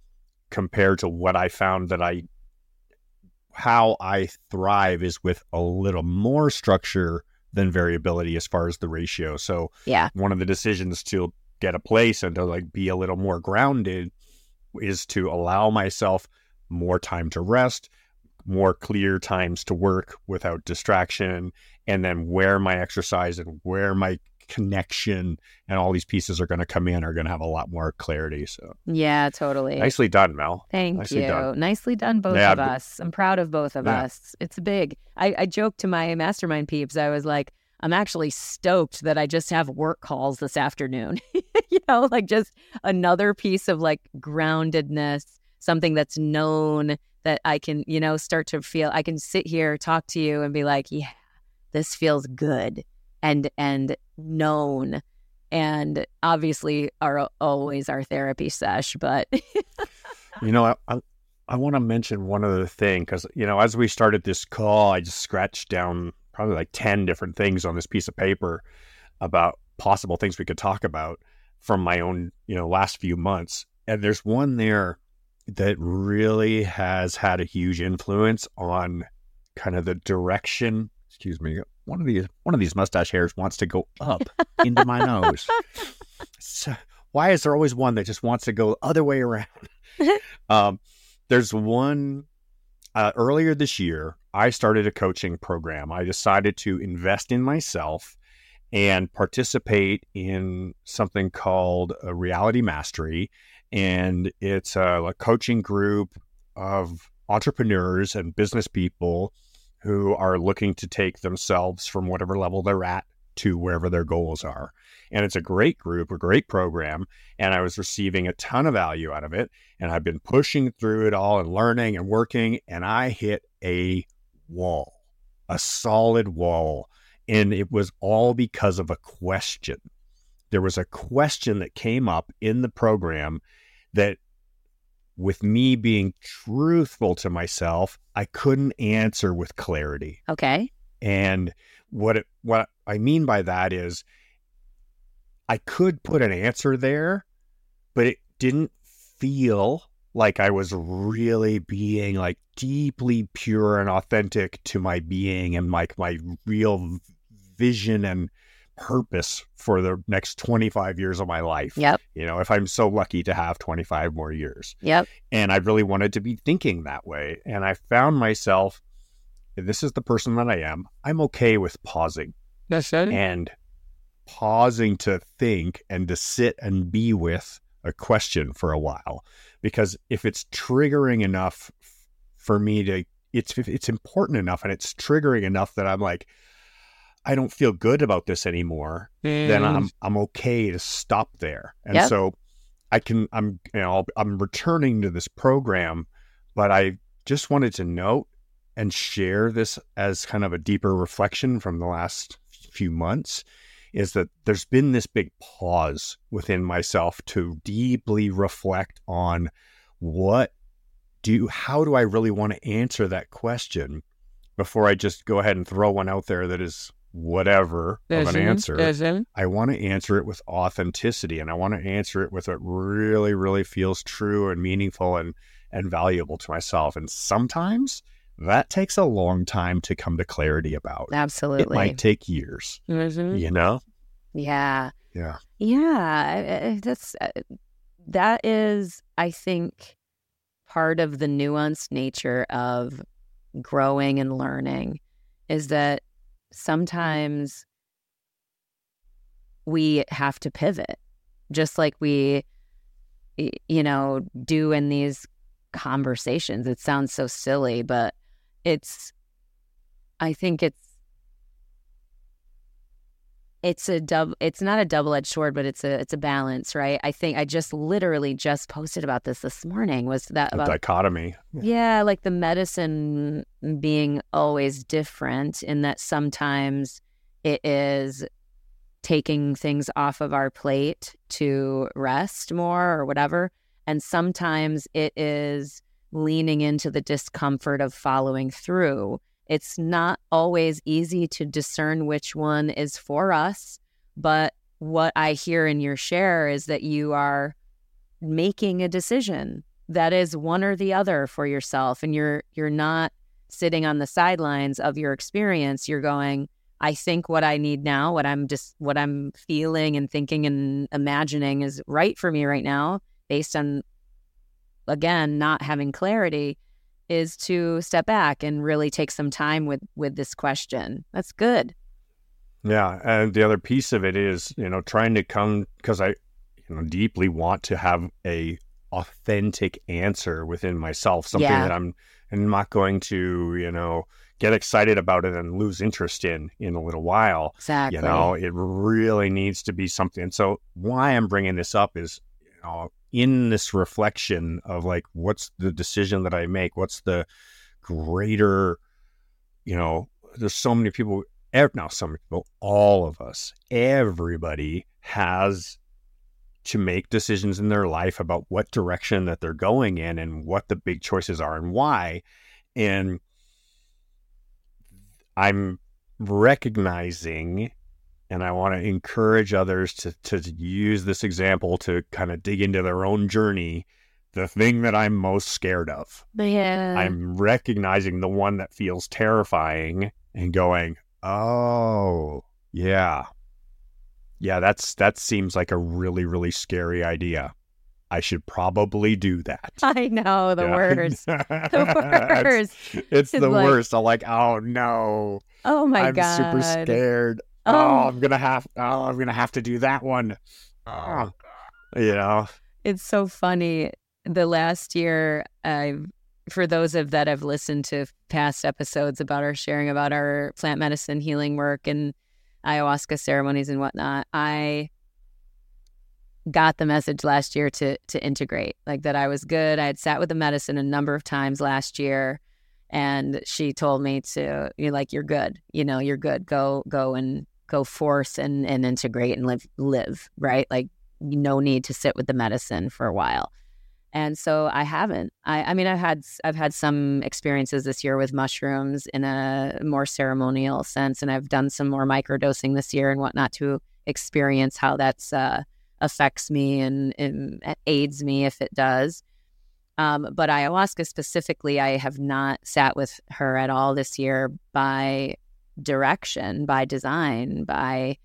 compared to what I found that I how I thrive is with a little more structure than variability as far as the ratio. So yeah, one of the decisions to get a place and to like be a little more grounded is to allow myself more time to rest, more clear times to work without distraction, and then where my exercise and where my connection and all these pieces are going to come in are going to have a lot more clarity. So yeah, totally. Nicely done, Mel. Thank Nicely you. Done. Nicely done, both yeah, of us. I'm proud of both of yeah. us. It's big. I, I joked to my mastermind peeps. I was like, I'm actually stoked that I just have work calls this afternoon. you know, like just another piece of like groundedness, something that's known that I can, you know, start to feel I can sit here, talk to you and be like, yeah, this feels good and and known. And obviously are always our therapy sesh but you know i i, I want to mention one other thing because you know as we started this call i just scratched down probably like 10 different things on this piece of paper about possible things we could talk about from my own you know last few months. And there's one there that really has had a huge influence on kind of the direction excuse me one of these one of these mustache hairs wants to go up into my nose. So why is there always one that just wants to go other way around? um, there's one uh, earlier this year. I started a coaching program. I decided to invest in myself and participate in something called a reality mastery, and it's a, a coaching group of entrepreneurs and business people who are looking to take themselves from whatever level they're at to wherever their goals are. And it's a great group, a great program. And I was receiving a ton of value out of it. And I've been pushing through it all and learning and working. And I hit a wall, a solid wall. And it was all because of a question. There was a question that came up in the program that with me being truthful to myself, I couldn't answer with clarity. Okay. And what it, what I mean by that is I could put an answer there, but it didn't feel like I was really being like deeply pure and authentic to my being and like my real vision and purpose for the next 25 years of my life. Yep. You know, if I'm so lucky to have 25 more years. Yep. And I really wanted to be thinking that way. And I found myself, this is the person that I am. I'm okay with pausing. That's it. And pausing to think and to sit and be with a question for a while. Because if it's triggering enough for me to, it's it's important enough and it's triggering enough that I'm like, I don't feel good about this anymore, mm. then I'm I'm okay to stop there. And yep. so I can I'm you know I'm returning to this program, but I just wanted to note and share this as kind of a deeper reflection from the last few months is that there's been this big pause within myself to deeply reflect on what do how do I really want to answer that question before I just go ahead and throw one out there that is whatever of an answer. I want to answer it with authenticity and I want to answer it with what really, really feels true and meaningful and, and valuable to myself. And sometimes that takes a long time to come to clarity about. Absolutely. It might take years, you know? Yeah. Yeah. Yeah, I- I- that's uh, that is, I think, part of the nuanced nature of growing and learning is that Mm-hmm. sometimes we have to pivot, just like we, you know, do in these conversations. It sounds so silly, but it's, I think it's it's a double it's not a double-edged sword but it's a it's a balance right? I think i just literally just posted about this this morning was that about dichotomy. yeah like the medicine being always different in that sometimes it is taking things off of our plate to rest more or whatever and sometimes it is leaning into the discomfort of following through it's not always easy to discern which one is for us, but what I hear in your share is that you are making a decision that is one or the other for yourself and you're you're not sitting on the sidelines of your experience. You're going, I think what I need now, what I'm just what I'm feeling and thinking and imagining is right for me right now based on again not having clarity is to step back and really take some time with with this question. That's good. Yeah, and the other piece of it is, you know, trying to come because I, you know, deeply want to have a authentic answer within myself, something Yeah. that I'm I'm not going to, you know, get excited about it and lose interest in in a little while. Exactly. You know, it really needs to be something. And so why I'm bringing this up is, you know, in this reflection of like, what's the decision that I make? What's the greater, you know, there's so many people, ev- not so many people, all of us, everybody has to make decisions in their life about what direction that they're going in and what the big choices are and why. And I'm recognizing and I want to encourage others to to use this example to kind of dig into their own journey. The thing that I'm most scared of, yeah. I'm recognizing the one that feels terrifying and going, "Oh, yeah, yeah, that's that seems like a really really scary idea. I should probably do that." I know the Yeah. worst. The It's- worst. It's, It's the like- worst. I'm like, "Oh no, Oh my I'm god. super scared." Oh. oh, I'm gonna have oh, I'm gonna have to do that one. Oh, oh you know, It's so funny. The last year, I've for those of that have listened to past episodes about our sharing about our plant medicine healing work and ayahuasca ceremonies and whatnot, I got the message last year to to integrate, like that I was good. I had sat with the medicine a number of times last year, and she told me to you're like you're good, you know, you're good. Go go and go force and and integrate and live live right, like no need to sit with the medicine for a while. And so I haven't. I, I mean, I've had I've had some experiences this year with mushrooms in a more ceremonial sense, and I've done some more microdosing this year and whatnot to experience how that's uh, affects me and, and aids me if it does. Um, but ayahuasca specifically, I have not sat with her at all this year by direction, by design, by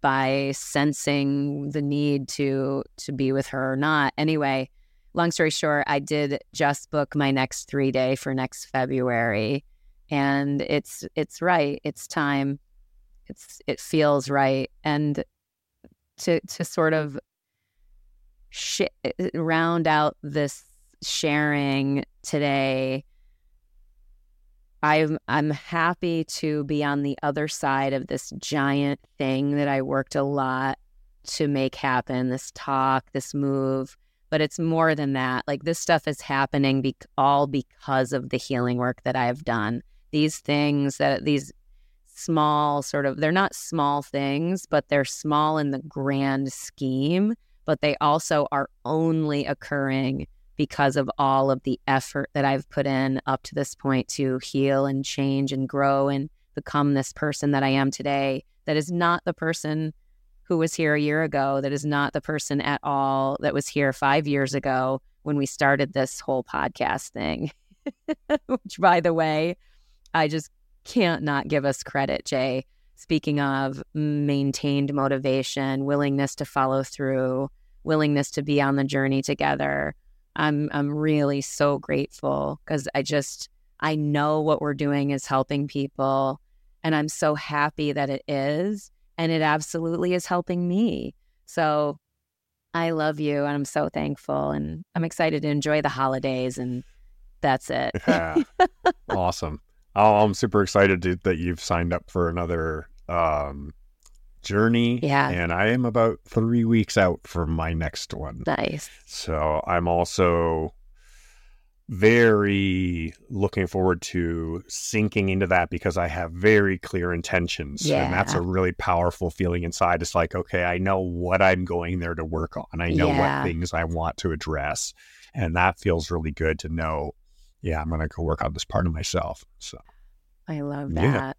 by sensing the need to to be with her or not. Anyway, long story short, I did just book my next three day for next February, and it's it's right. It's time. It's it feels right, and to to sort of sh- round out this sharing today. I'm I'm happy to be on the other side of this giant thing that I worked a lot to make happen, this talk, this move, but it's more than that. Like this stuff is happening be- all because of the healing work that I've done. These things that these small sort of they're not small things, but they're small in the grand scheme, but they also are only occurring because of all of the effort that I've put in up to this point to heal and change and grow and become this person that I am today that is not the person who was here a year ago, that is not the person at all that was here five years ago when we started this whole podcast thing. Which, by the way, I just can't not give us credit, Jay. Speaking of maintained motivation, willingness to follow through, willingness to be on the journey together. I'm I'm really so grateful because I just I know what we're doing is helping people and I'm so happy that it is and it absolutely is helping me. So I love you and I'm so thankful and I'm excited to enjoy the holidays and that's it. yeah. Awesome. Oh, I'm super excited to, that you've signed up for another um, journey. Yeah. And I am about three weeks out from my next one. Nice. So I'm also very looking forward to sinking into that because I have very clear intentions. Yeah. And that's a really powerful feeling inside. It's like, okay, I know what I'm going there to work on. I know Yeah. what things I want to address. And that feels really good to know. Yeah, I'm going to go work on this part of myself. So, I love Yeah.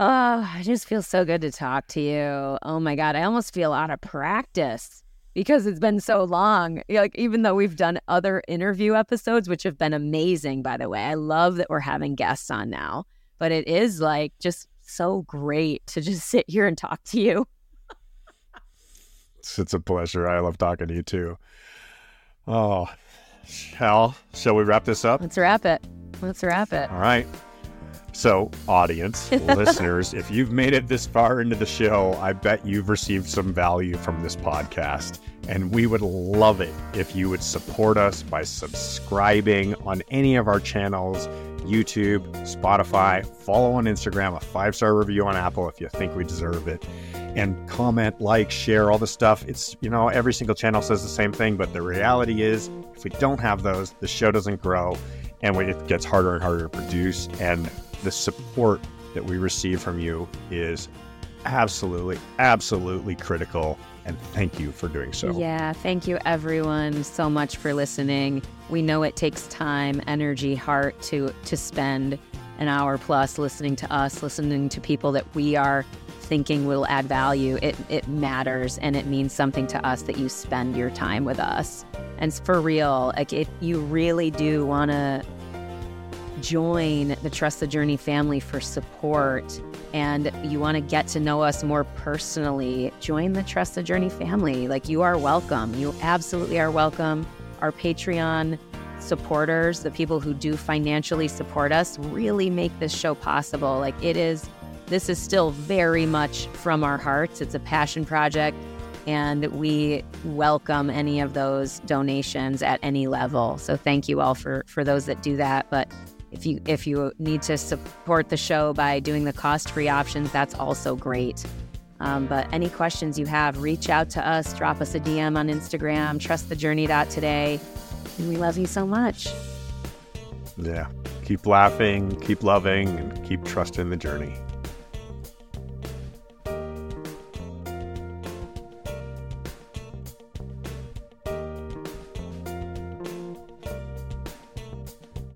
Oh, I just feel so good to talk to you. Oh my God. I almost feel out of practice because it's been so long. Like, even though we've done other interview episodes, which have been amazing, by the way. I love that we're having guests on now, but it is like just so great to just sit here and talk to you. it's, it's a pleasure. I love talking to you too. Oh, Hal, shall we wrap this up? Let's wrap it. Let's wrap it. All right. So, audience, listeners, if you've made it this far into the show, I bet you've received some value from this podcast. And we would love it if you would support us by subscribing on any of our channels YouTube, Spotify, follow on Instagram, a five star review on Apple if you think we deserve it, and comment, like, share all the stuff. It's, you know, every single channel says the same thing, but the reality is, if we don't have those, the show doesn't grow and it gets harder and harder to produce. And the support that we receive from you is absolutely, absolutely critical. And thank you for doing so. Yeah, thank you everyone so much for listening. We know it takes time, energy, heart to to spend an hour plus listening to us, listening to people that we are thinking will add value. It it matters and it means something to us that you spend your time with us. And for real, like if you really do want to join the Trust the Journey family for support and you want to get to know us more personally, join the Trust the Journey family. Like you are welcome. You absolutely are welcome. Our Patreon supporters, the people who do financially support us, really make this show possible. Like it is, this is still very much from our hearts. It's a passion project. And we welcome any of those donations at any level. So thank you all for for those that do that. But if you if you need to support the show by doing the cost free options, that's also great. Um, but any questions you have, reach out to us. Drop us a DM on Instagram. Trustthejourney.today. And we love you so much. Yeah. Keep laughing, keep loving, and keep trusting the journey.